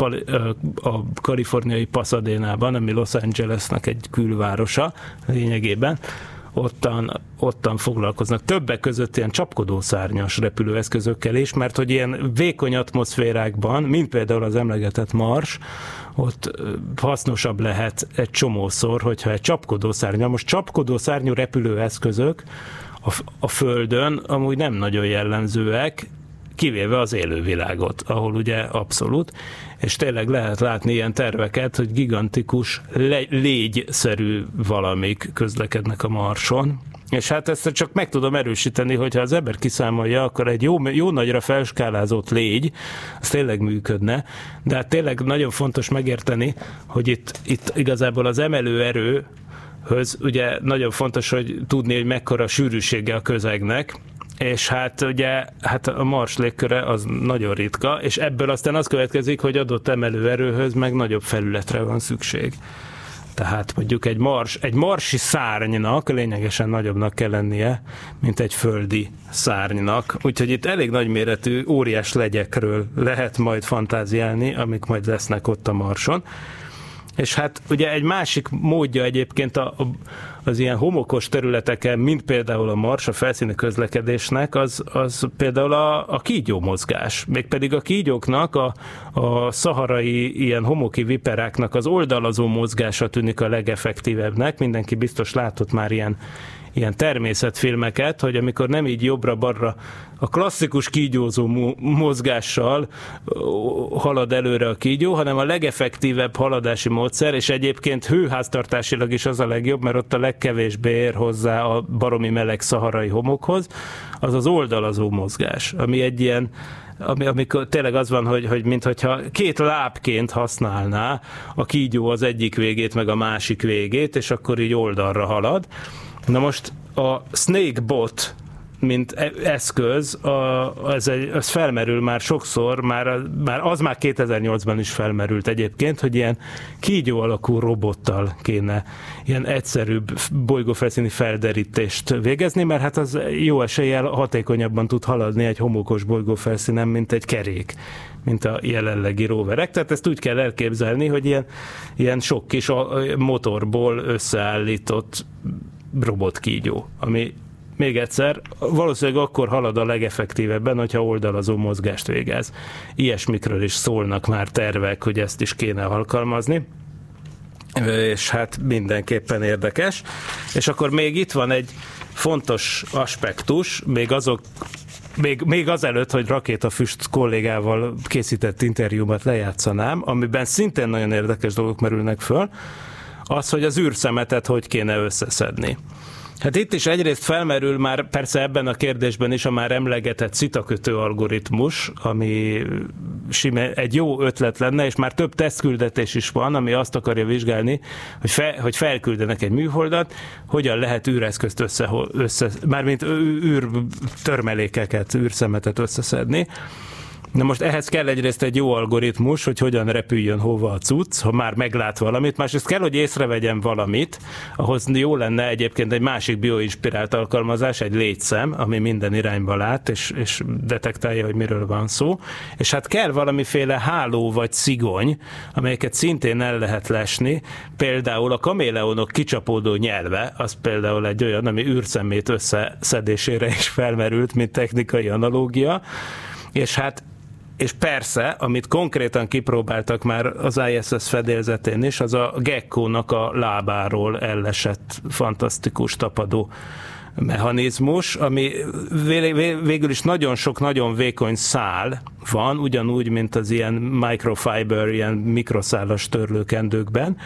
a kaliforniai Pasadena-ban, ami Los Angelesnek egy külvárosa lényegében, ottan, ottan foglalkoznak. Többek között ilyen csapkodószárnyas repülőeszközökkel is, mert hogy ilyen vékony atmoszférákban, mint például az emlegetett Mars, ott hasznosabb lehet egy csomószor, hogyha egy csapkodószárnya, most csapkodószárnyú repülőeszközök a, a Földön amúgy nem nagyon jellemzőek, kivéve az élővilágot, ahol ugye abszolút, és tényleg lehet látni ilyen terveket, hogy gigantikus le- légyszerű valamik közlekednek a Marson, és hát ezt csak meg tudom erősíteni, hogyha az ember kiszámolja, akkor egy jó, jó nagyra felskálázott légy, az tényleg működne, de hát tényleg nagyon fontos megérteni, hogy itt, itt igazából az emelő erő ugye nagyon fontos, hogy tudni, hogy mekkora sűrűsége a közegnek, és hát ugye hát a Mars légköre az nagyon ritka, és ebből aztán az következik, hogy adott emelőerőhöz meg nagyobb felületre van szükség. Tehát mondjuk egy, mars, egy marsi szárnynak lényegesen nagyobbnak kell lennie, mint egy földi szárnynak. Úgyhogy itt elég nagyméretű, óriás legyekről lehet majd fantáziálni, amik majd lesznek ott a marson. És hát ugye egy másik módja egyébként a, a, az ilyen homokos területeken, mint például a mars, a felszíni közlekedésnek, az, az például a, a kígyó mozgás. Mégpedig a kígyóknak, a, a szaharai ilyen homoki viperáknak az oldalazó mozgása tűnik a legeffektívebbnek. Mindenki biztos látott már ilyen ilyen természetfilmeket, hogy amikor nem így jobbra-balra a klasszikus kígyózó mozgással halad előre a kígyó, hanem a legeffektívebb haladási módszer, és egyébként hőháztartásilag is az a legjobb, mert ott a legkevésbé ér hozzá a baromi meleg szaharai homokhoz, az az oldalazó mozgás, ami egy ilyen ami, amikor tényleg az van, hogy, hogy mintha két lábként használná a kígyó az egyik végét, meg a másik végét, és akkor így oldalra halad. Na most a Snakebot mint e- eszköz, a, ez, egy, ez felmerül már sokszor, már, már az már 2008-ban is felmerült egyébként, hogy ilyen kígyó alakú robottal kéne ilyen egyszerűbb bolygófelszíni felderítést végezni, mert hát az jó eséllyel hatékonyabban tud haladni egy homokos bolygófelszínen, mint egy kerék mint a jelenlegi roverek. Tehát ezt úgy kell elképzelni, hogy ilyen, ilyen sok kis motorból összeállított robotkígyó, ami még egyszer, valószínűleg akkor halad a legeffektívebben, hogyha oldalazó mozgást végez. Ilyesmikről is szólnak már tervek, hogy ezt is kéne alkalmazni és hát mindenképpen érdekes. És akkor még itt van egy fontos aspektus, még azok még, még azelőtt, hogy Rakétafüst kollégával készített interjúmat lejátszanám, amiben szintén nagyon érdekes dolgok merülnek föl, az, hogy az űrszemetet hogy kéne összeszedni. Hát itt is egyrészt felmerül már persze ebben a kérdésben is a már emlegetett szitakötő algoritmus, ami sime egy jó ötlet lenne, és már több tesztküldetés is van, ami azt akarja vizsgálni, hogy, fe, hogy felküldenek egy műholdat, hogyan lehet űreszközt össze, össze mármint űr törmelékeket, űrszemetet összeszedni. Na most ehhez kell egyrészt egy jó algoritmus, hogy hogyan repüljön hova a cucc, ha már meglát valamit, másrészt kell, hogy észrevegyen valamit, ahhoz jó lenne egyébként egy másik bioinspirált alkalmazás, egy létszem, ami minden irányba lát, és, és detektálja, hogy miről van szó, és hát kell valamiféle háló vagy szigony, amelyeket szintén el lehet lesni, például a kaméleonok kicsapódó nyelve, az például egy olyan, ami űrszemét összeszedésére is felmerült, mint technikai analógia, és hát és persze, amit konkrétan kipróbáltak már az ISS fedélzetén is, az a gekkónak a lábáról ellesett fantasztikus tapadó mechanizmus, ami végül is nagyon sok nagyon vékony szál van, ugyanúgy, mint az ilyen microfiber, ilyen mikroszálas törlőkendőkben,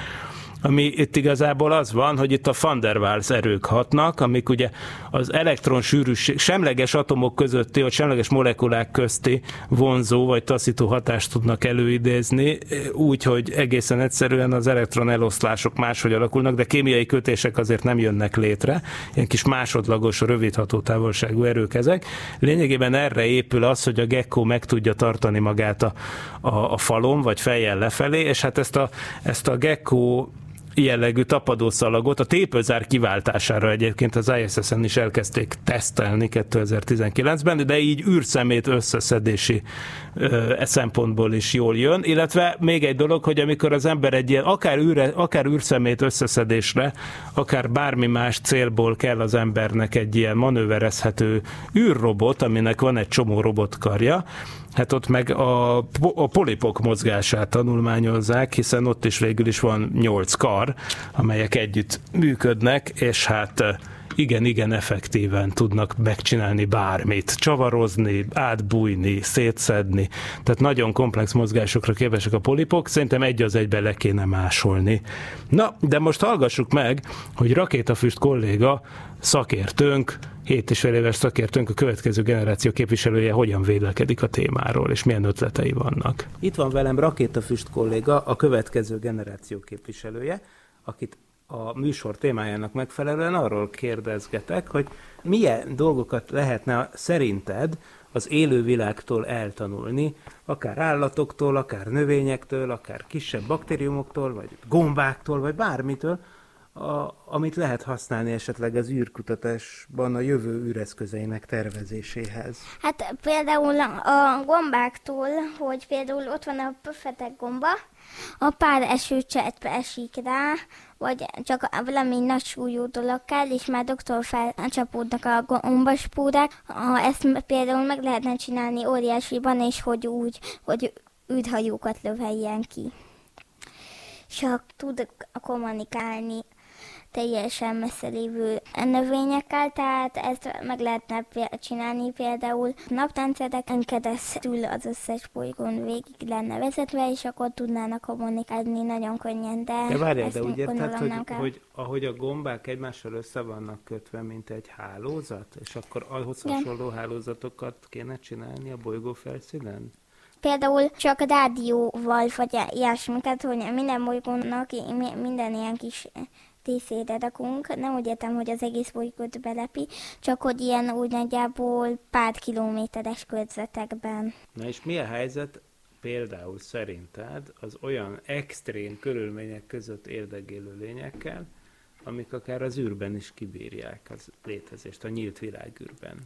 ami itt igazából az van, hogy itt a van der Waals erők hatnak, amik ugye az elektron sűrűség, semleges atomok közötti, vagy semleges molekulák közti vonzó vagy taszító hatást tudnak előidézni, úgy, hogy egészen egyszerűen az elektron eloszlások máshogy alakulnak, de kémiai kötések azért nem jönnek létre, ilyen kis másodlagos, rövid hatótávolságú erők ezek. Lényegében erre épül az, hogy a gecko meg tudja tartani magát a, a, a falon, vagy fejjel lefelé, és hát ezt a, ezt a gecko jellegű tapadószalagot. A tépőzár kiváltására egyébként az ISS-en is elkezdték tesztelni 2019-ben, de így űrszemét összeszedési e szempontból is jól jön, illetve még egy dolog, hogy amikor az ember egy ilyen akár, űre, akár űrszemét összeszedésre, akár bármi más célból kell az embernek egy ilyen manőverezhető űrrobot, aminek van egy csomó robotkarja, hát ott meg a, a polipok mozgását tanulmányozzák, hiszen ott is végül is van nyolc kar, amelyek együtt működnek, és hát igen, igen effektíven tudnak megcsinálni bármit, csavarozni, átbújni, szétszedni, tehát nagyon komplex mozgásokra képesek a polipok, szerintem egy az egybe le kéne másolni. Na, de most hallgassuk meg, hogy Rakétafüst kolléga, szakértőnk, 7 és fél éves szakértőnk, a következő generáció képviselője hogyan vélekedik a témáról, és milyen ötletei vannak. Itt van velem Rakétafüst kolléga, a következő generáció képviselője, akit a műsor témájának megfelelően arról kérdezgetek, hogy milyen dolgokat lehetne szerinted az élő világtól eltanulni, akár állatoktól, akár növényektől, akár kisebb baktériumoktól, vagy gombáktól, vagy bármitől, a, amit lehet használni esetleg az űrkutatásban a jövő űreszközeinek tervezéséhez. Hát például a gombáktól, hogy például ott van a pöfetek gomba, a pár esőcsepp esik rá, vagy csak valami nagy súlyú dolog kell, és már doktor felcsapódnak a gombaspúrák. Ezt például meg lehetne csinálni óriásiban, és hogy úgy, hogy űrhajókat löveljen ki. Csak tud kommunikálni teljesen messze lévő növényekkel, tehát ezt meg lehetne csinálni például naptáncereken keresztül az összes bolygón végig lenne vezetve, és akkor tudnának kommunikálni nagyon könnyen, de, de várjál, de úgy érted, hogy, hogy ahogy a gombák egymással össze vannak kötve, mint egy hálózat, és akkor ahhoz hasonló hálózatokat kéne csinálni a bolygó felszínen? Például csak rádióval, vagy ilyesmiket, hogy minden bolygónak minden ilyen kis részére. Nem úgy értem, hogy az egész bolygót belepi, csak hogy ilyen úgy nagyjából pár kilométeres körzetekben. Na és mi a helyzet például szerinted az olyan extrém körülmények között érdegélő lényekkel, amik akár az űrben is kibírják az létezést, a nyílt világűrben?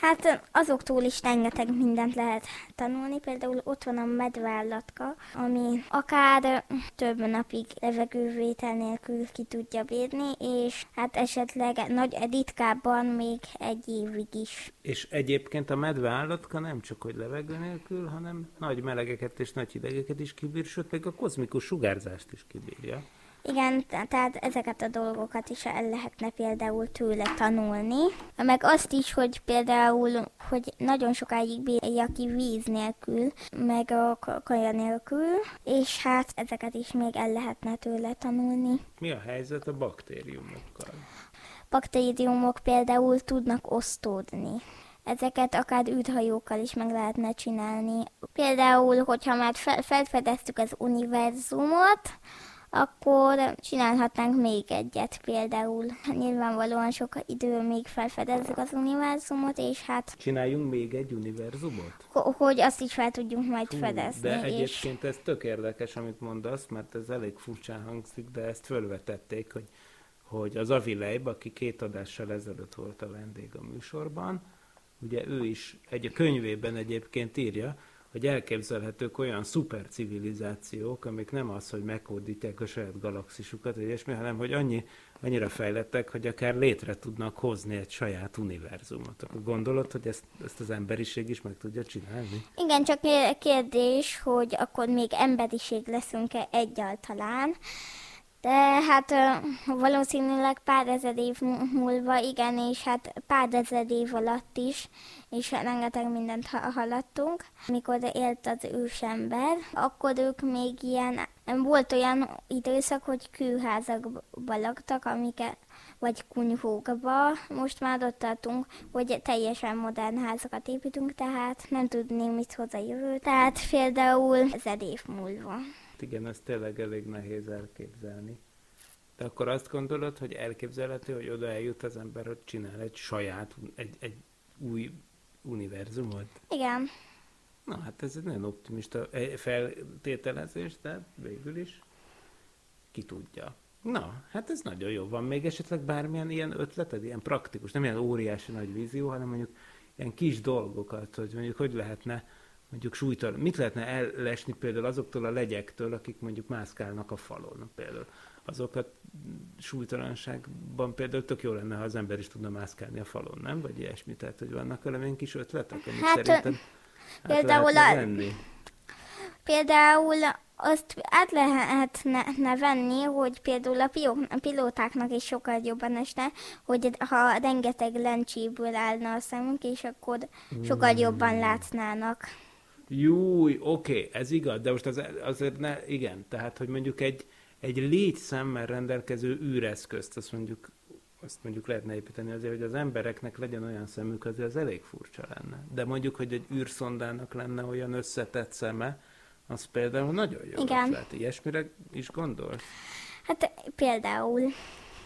Hát azoktól is rengeteg mindent lehet tanulni, például ott van a medvállatka, ami akár több napig levegővétel nélkül ki tudja bírni, és hát esetleg nagy ritkábban még egy évig is. És egyébként a medveállatka nem csak hogy levegő nélkül, hanem nagy melegeket és nagy hidegeket is kibír, sőt még a kozmikus sugárzást is kibírja. Igen, tehát ezeket a dolgokat is el lehetne például tőle tanulni. Meg azt is, hogy például, hogy nagyon sokáig bírja ki víz nélkül, meg a kaja nélkül, és hát ezeket is még el lehetne tőle tanulni. Mi a helyzet a baktériumokkal? Baktériumok például tudnak osztódni ezeket akár űrhajókkal is meg lehetne csinálni. Például, hogyha már felfedeztük az univerzumot, akkor csinálhatnánk még egyet például. Nyilvánvalóan sok idő még felfedezzük az univerzumot, és hát... Csináljunk még egy univerzumot? Hogy azt is fel tudjunk majd Hú, fedezni. De egyébként és... ez tök érdekes, amit mondasz, mert ez elég furcsán hangzik, de ezt fölvetették, hogy, hogy az Avileib, aki két adással ezelőtt volt a vendég a műsorban, ugye ő is egy a könyvében egyébként írja, hogy elképzelhetők olyan szuper civilizációk, amik nem az, hogy meghódítják a saját galaxisukat, ilyesmi, hanem hogy annyi, annyira fejlettek, hogy akár létre tudnak hozni egy saját univerzumot. Akkor gondolod, hogy ezt, ezt az emberiség is meg tudja csinálni? Igen, csak kérdés, hogy akkor még emberiség leszünk-e egyáltalán, de hát valószínűleg pár ezer év múlva, igen, és hát pár ezer év alatt is, és rengeteg mindent haladtunk. Mikor élt az ősember, akkor ők még ilyen, volt olyan időszak, hogy kőházakba laktak, amiket vagy kunyhókba. Most már ott tartunk, hogy teljesen modern házakat építünk, tehát nem tudni, mit hoz a jövő. Tehát például ezer év múlva. Igen, ez tényleg elég nehéz elképzelni. De akkor azt gondolod, hogy elképzelhető, hogy oda eljut az ember, hogy csinál egy saját, egy, egy új univerzumot? Igen. Na, hát ez egy nagyon optimista eh, feltételezés, de végül is ki tudja. Na, hát ez nagyon jó. Van még esetleg bármilyen ilyen ötleted, ilyen praktikus, nem ilyen óriási nagy vízió, hanem mondjuk ilyen kis dolgokat, hogy mondjuk hogy lehetne mondjuk súlytalan, mit lehetne ellesni például azoktól a legyektől, akik mondjuk mászkálnak a falon például. Azokat súlytalanságban például tök jó lenne, ha az ember is tudna mászkálni a falon, nem? Vagy ilyesmi, tehát hogy vannak valami kis ötletek, amit hát, szerinted hát például a, lenni? Például azt át lehetne venni, hogy például a, a pilótáknak is sokkal jobban esne, hogy ha rengeteg lencséből állna a szemünk, és akkor sokkal jobban látnának. Júj, oké, okay, ez igaz, de most az, azért ne, igen, tehát, hogy mondjuk egy, egy létszemmel rendelkező űreszközt, azt mondjuk, azt mondjuk lehetne építeni azért, hogy az embereknek legyen olyan szemük, azért az elég furcsa lenne. De mondjuk, hogy egy űrszondának lenne olyan összetett szeme, az például nagyon jó Igen. ötlet. Ilyesmire is gondolsz? Hát például.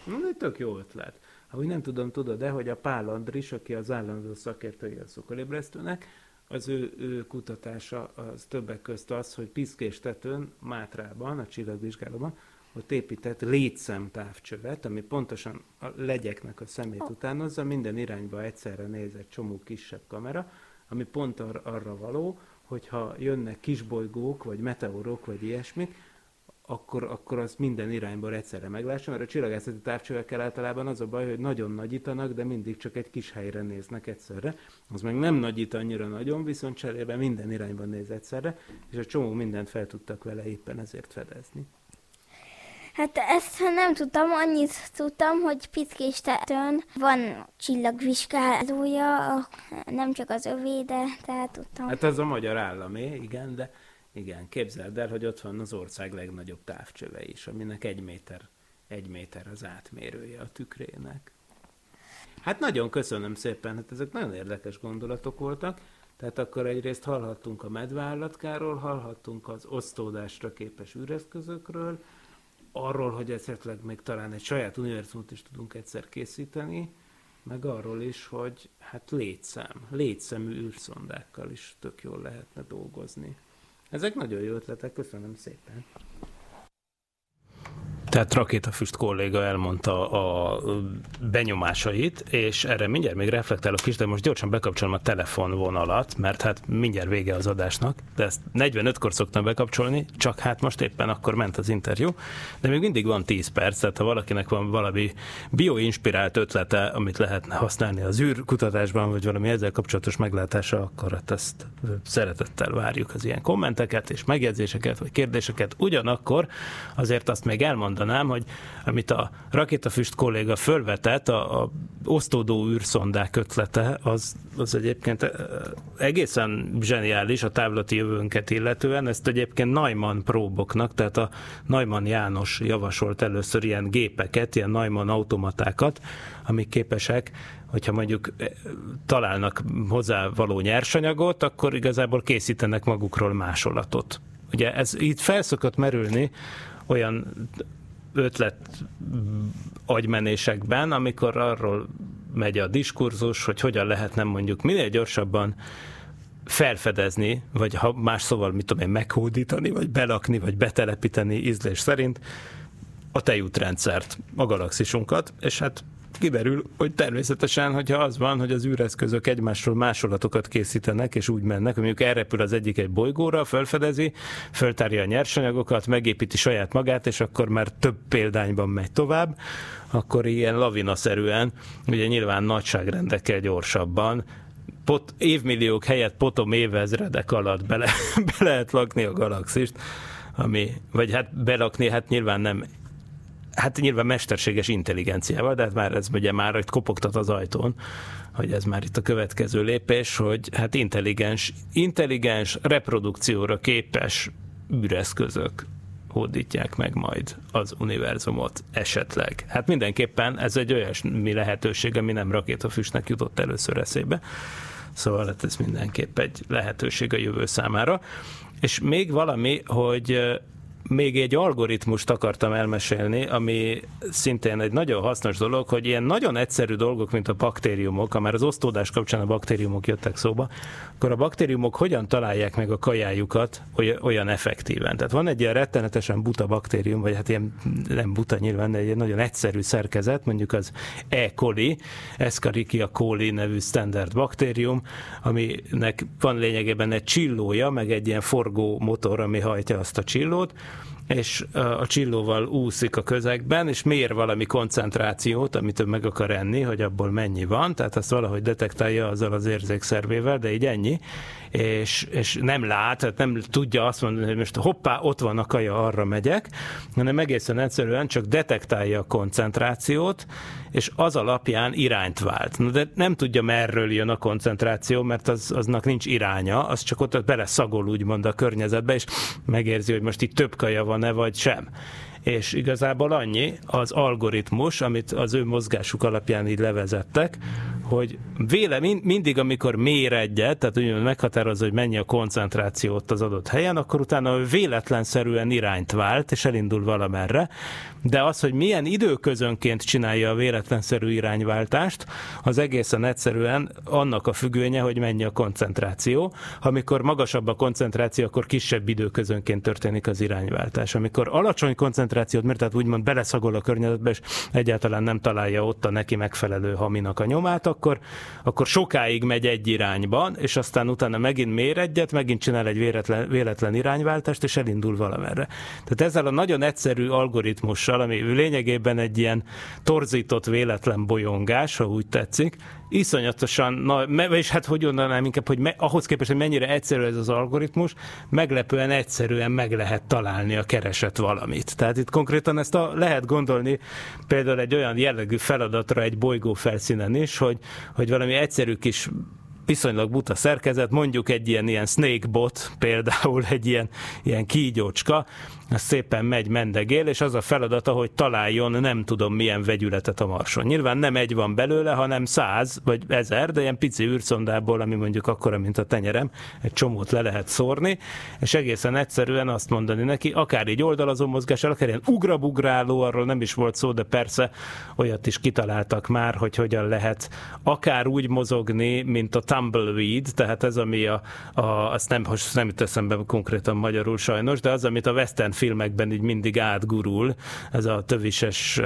Na, egy tök jó ötlet. Ahogy nem tudom, tudod de hogy a Pál Andris, aki az állandó szakértői a szokolébresztőnek, az ő, ő kutatása az többek közt az, hogy Piszkéstetőn, Mátrában, a csillagvizsgálóban, ott épített létszemtávcsövet, ami pontosan a legyeknek a szemét utánozza, minden irányba egyszerre néz egy csomó kisebb kamera, ami pont ar- arra való, hogyha jönnek kisbolygók, vagy meteorok, vagy ilyesmik, akkor, akkor az minden irányból egyszerre meglássa, mert a csillagászati távcsövekkel általában az a baj, hogy nagyon nagyítanak, de mindig csak egy kis helyre néznek egyszerre. Az meg nem nagyít annyira nagyon, viszont cserébe minden irányban néz egyszerre, és a csomó mindent fel tudtak vele éppen ezért fedezni. Hát ezt nem tudtam, annyit tudtam, hogy Pickéstetőn van csillagvizsgálója, nem csak az övé, de tehát tudtam. Hát az a magyar államé, igen, de igen, képzeld el, hogy ott van az ország legnagyobb távcsöve is, aminek egy méter, egy méter az átmérője a tükrének. Hát nagyon köszönöm szépen, hát ezek nagyon érdekes gondolatok voltak. Tehát akkor egyrészt hallhattunk a medveállatkáról, hallhattunk az osztódásra képes űreszközökről, arról, hogy esetleg még talán egy saját univerzumot is tudunk egyszer készíteni, meg arról is, hogy hát létszám, létszemű űrszondákkal is tök jól lehetne dolgozni. Ezek nagyon jó ötletek, köszönöm szépen. Tehát Rakétafüst kolléga elmondta a benyomásait, és erre mindjárt még reflektálok is, de most gyorsan bekapcsolom a telefonvonalat, mert hát mindjárt vége az adásnak, de ezt 45-kor szoktam bekapcsolni, csak hát most éppen akkor ment az interjú, de még mindig van 10 perc, tehát ha valakinek van valami bioinspirált ötlete, amit lehetne használni az űrkutatásban, vagy valami ezzel kapcsolatos meglátása, akkor hát ezt szeretettel várjuk az ilyen kommenteket és megjegyzéseket, vagy kérdéseket. Ugyanakkor azért azt még elmondom, mondanám, hogy amit a rakétafüst kolléga fölvetett, a, a osztódó űrszondák ötlete, az, az egyébként egészen zseniális a távlati jövőnket illetően. Ezt egyébként Neumann próboknak, tehát a Neumann János javasolt először ilyen gépeket, ilyen Neumann automatákat, amik képesek hogyha mondjuk találnak hozzá való nyersanyagot, akkor igazából készítenek magukról másolatot. Ugye ez itt felszokott merülni olyan ötlet agymenésekben, amikor arról megy a diskurzus, hogy hogyan lehetne mondjuk minél gyorsabban felfedezni, vagy ha más szóval, mit tudom én, meghódítani, vagy belakni, vagy betelepíteni ízlés szerint a tejútrendszert, a galaxisunkat, és hát kiderül, hogy természetesen, hogyha az van, hogy az űreszközök egymásról másolatokat készítenek, és úgy mennek, hogy mondjuk elrepül az egyik egy bolygóra, felfedezi, föltárja a nyersanyagokat, megépíti saját magát, és akkor már több példányban megy tovább, akkor ilyen lavinaszerűen, ugye nyilván nagyságrendekkel gyorsabban, pot, évmilliók helyett potom évezredek alatt bele, *laughs* be lehet lakni a galaxist, ami, vagy hát belakni, hát nyilván nem hát nyilván mesterséges intelligenciával, de hát már ez ugye már itt kopogtat az ajtón, hogy ez már itt a következő lépés, hogy hát intelligens, intelligens reprodukcióra képes űreszközök hódítják meg majd az univerzumot esetleg. Hát mindenképpen ez egy olyasmi lehetőség, ami nem rakétafüstnek jutott először eszébe. Szóval hát ez mindenképp egy lehetőség a jövő számára. És még valami, hogy még egy algoritmust akartam elmesélni, ami szintén egy nagyon hasznos dolog, hogy ilyen nagyon egyszerű dolgok, mint a baktériumok, ha már az osztódás kapcsán a baktériumok jöttek szóba, akkor a baktériumok hogyan találják meg a kajájukat olyan effektíven. Tehát van egy ilyen rettenetesen buta baktérium, vagy hát ilyen nem buta nyilván, de egy nagyon egyszerű szerkezet, mondjuk az E. coli, Escherichia coli nevű standard baktérium, aminek van lényegében egy csillója, meg egy ilyen forgó motor, ami hajtja azt a csillót, és a csillóval úszik a közegben, és mér valami koncentrációt, amit ő meg akar enni, hogy abból mennyi van, tehát azt valahogy detektálja azzal az érzékszervével, de így ennyi, és, és nem lát, tehát nem tudja azt mondani, hogy most hoppá, ott van a kaja, arra megyek, hanem egészen egyszerűen csak detektálja a koncentrációt, és az alapján irányt vált. De nem tudja, merről jön a koncentráció, mert az, aznak nincs iránya, az csak ott beleszagol úgymond a környezetbe, és megérzi, hogy most itt több kaja van-e, vagy sem és igazából annyi az algoritmus, amit az ő mozgásuk alapján így levezettek, hogy véle, mindig, amikor mér egyet, tehát úgy meghatározza, hogy mennyi a koncentráció ott az adott helyen, akkor utána véletlenszerűen irányt vált, és elindul valamerre. De az, hogy milyen időközönként csinálja a véletlenszerű irányváltást, az egészen egyszerűen annak a függvénye, hogy mennyi a koncentráció. Amikor magasabb a koncentráció, akkor kisebb időközönként történik az irányváltás. Amikor alacsony koncentrációt, mert tehát úgymond beleszagol a környezetbe, és egyáltalán nem találja ott a neki megfelelő haminak a nyomát, akkor, akkor sokáig megy egy irányban, és aztán utána megint mér egyet, megint csinál egy véletlen, véletlen irányváltást, és elindul valamerre. Tehát ezzel a nagyon egyszerű algoritmussal, ami lényegében egy ilyen torzított véletlen bolyongás, ha úgy tetszik, iszonyatosan, na, és hát hogy mondanám inkább, hogy me, ahhoz képest, hogy mennyire egyszerű ez az algoritmus, meglepően egyszerűen meg lehet találni a keresett valamit. Tehát itt konkrétan ezt a, lehet gondolni például egy olyan jellegű feladatra egy bolygó felszínen is, hogy, hogy valami egyszerű kis viszonylag buta szerkezet, mondjuk egy ilyen, ilyen snake bot, például egy ilyen, ilyen kígyócska, szépen megy, mendegél, és az a feladata, hogy találjon nem tudom milyen vegyületet a Marson. Nyilván nem egy van belőle, hanem száz vagy ezer, de ilyen pici űrszondából, ami mondjuk akkora, mint a tenyerem, egy csomót le lehet szórni, és egészen egyszerűen azt mondani neki, akár így oldalazó mozgás, akár ilyen ugrabugráló, arról nem is volt szó, de persze olyat is kitaláltak már, hogy hogyan lehet akár úgy mozogni, mint a tumbleweed, tehát ez, ami a, a azt nem, most nem teszem be konkrétan magyarul sajnos, de az, amit a western filmekben így mindig átgurul, ez a tövises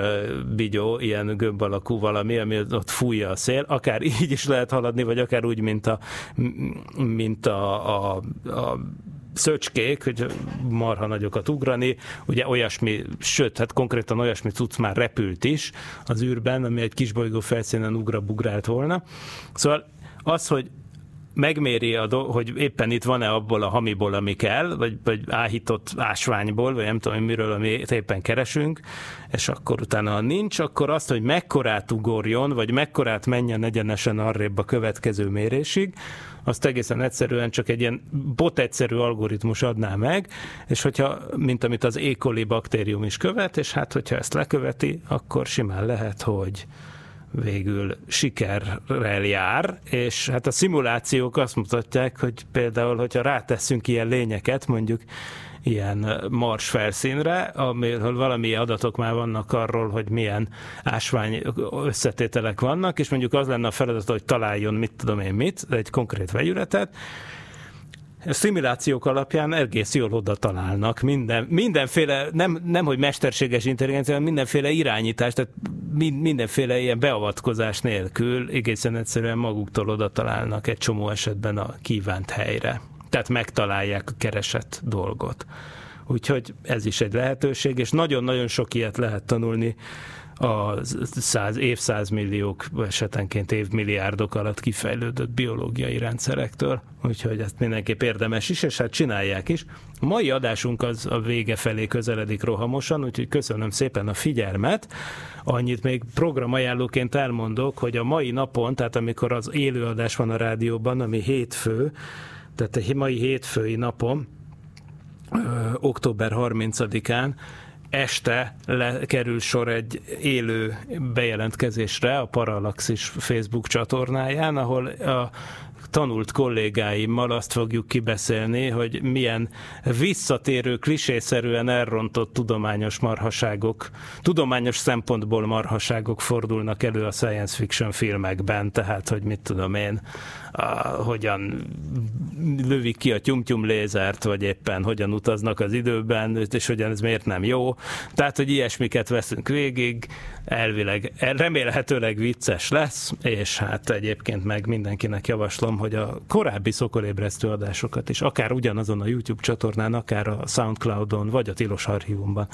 bigyó, ilyen gömb alakú valami, ami ott fújja a szél, akár így is lehet haladni, vagy akár úgy, mint a, mint a, a, a szöcskék, hogy marha nagyokat ugrani, ugye olyasmi, sőt, hát konkrétan olyasmi cucc már repült is az űrben, ami egy kisbolygó felszínen ugrabugrált volna. Szóval az, hogy megméri, a do- hogy éppen itt van-e abból a hamiból, ami kell, vagy, vagy áhított ásványból, vagy nem tudom, miről, amit éppen keresünk, és akkor utána, ha nincs, akkor azt, hogy mekkorát ugorjon, vagy mekkorát menjen egyenesen arrébb a következő mérésig, azt egészen egyszerűen csak egy ilyen bot egyszerű algoritmus adná meg, és hogyha, mint amit az E. coli baktérium is követ, és hát hogyha ezt leköveti, akkor simán lehet, hogy végül sikerrel jár, és hát a szimulációk azt mutatják, hogy például, hogyha ráteszünk ilyen lényeket, mondjuk ilyen mars felszínre, ahol valami adatok már vannak arról, hogy milyen ásvány összetételek vannak, és mondjuk az lenne a feladat, hogy találjon mit tudom én mit, egy konkrét vegyületet, a szimulációk alapján egész jól oda találnak minden, mindenféle, nem, nem hogy mesterséges intelligencia, hanem mindenféle irányítás, tehát mindenféle ilyen beavatkozás nélkül egészen egyszerűen maguktól oda találnak egy csomó esetben a kívánt helyre. Tehát megtalálják a keresett dolgot. Úgyhogy ez is egy lehetőség, és nagyon-nagyon sok ilyet lehet tanulni a száz, évszázmilliók, esetenként évmilliárdok alatt kifejlődött biológiai rendszerektől, úgyhogy ezt mindenképp érdemes is, és hát csinálják is. A mai adásunk az a vége felé közeledik rohamosan, úgyhogy köszönöm szépen a figyelmet. Annyit még programajánlóként elmondok, hogy a mai napon, tehát amikor az élőadás van a rádióban, ami hétfő, tehát a mai hétfői napon, október 30-án este le, kerül sor egy élő bejelentkezésre a Parallaxis Facebook csatornáján, ahol a tanult kollégáimmal azt fogjuk kibeszélni, hogy milyen visszatérő, klisészerűen elrontott tudományos marhaságok, tudományos szempontból marhaságok fordulnak elő a science fiction filmekben, tehát, hogy mit tudom én, a, hogyan lövik ki a tyum-tyum lézert, vagy éppen hogyan utaznak az időben, és hogyan ez miért nem jó. Tehát, hogy ilyesmiket veszünk végig, elvileg, remélhetőleg vicces lesz, és hát egyébként meg mindenkinek javaslom, hogy a korábbi szokolébresztő adásokat is, akár ugyanazon a YouTube csatornán, akár a Soundcloudon, vagy a Tilos Archívumban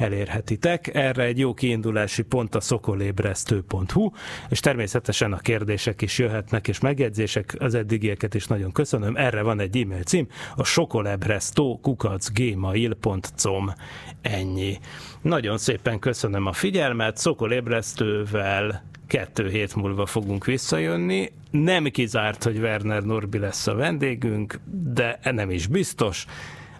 elérhetitek. Erre egy jó kiindulási pont a szokolébresztő.hu, és természetesen a kérdések is jöhetnek, és megjegyzések, az eddigieket is nagyon köszönöm. Erre van egy e-mail cím, a sokolebresztó kukacgmail.com. Ennyi. Nagyon szépen köszönöm a figyelmet, szokolébresztővel kettő hét múlva fogunk visszajönni. Nem kizárt, hogy Werner Norbi lesz a vendégünk, de nem is biztos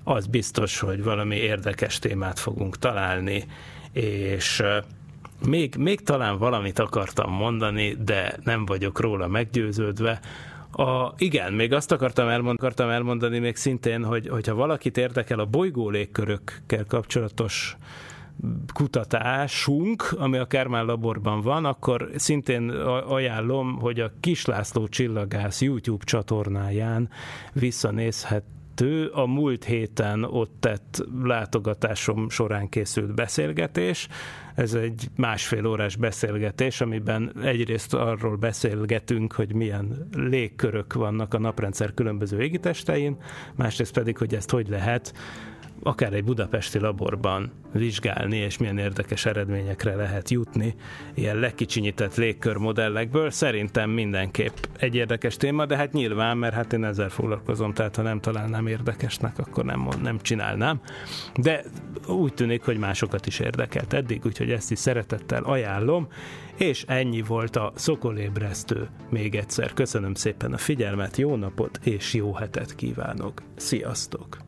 az biztos, hogy valami érdekes témát fogunk találni, és még, még talán valamit akartam mondani, de nem vagyok róla meggyőződve. A, igen, még azt akartam, elmond, akartam elmondani még szintén, hogy hogyha valakit érdekel a bolygó légkörökkel kapcsolatos kutatásunk, ami a Kármán laborban van, akkor szintén ajánlom, hogy a Kislászló Csillagász YouTube csatornáján visszanézhet a múlt héten ott tett látogatásom során készült beszélgetés. Ez egy másfél órás beszélgetés, amiben egyrészt arról beszélgetünk, hogy milyen légkörök vannak a naprendszer különböző égitestein, másrészt pedig, hogy ezt hogy lehet akár egy budapesti laborban vizsgálni, és milyen érdekes eredményekre lehet jutni ilyen lekicsinyített légkörmodellekből. Szerintem mindenképp egy érdekes téma, de hát nyilván, mert hát én ezzel foglalkozom, tehát ha nem találnám érdekesnek, akkor nem, nem csinálnám. De úgy tűnik, hogy másokat is érdekelt eddig, úgyhogy ezt is szeretettel ajánlom, és ennyi volt a Szokolébresztő. Még egyszer köszönöm szépen a figyelmet, jó napot és jó hetet kívánok. Sziasztok!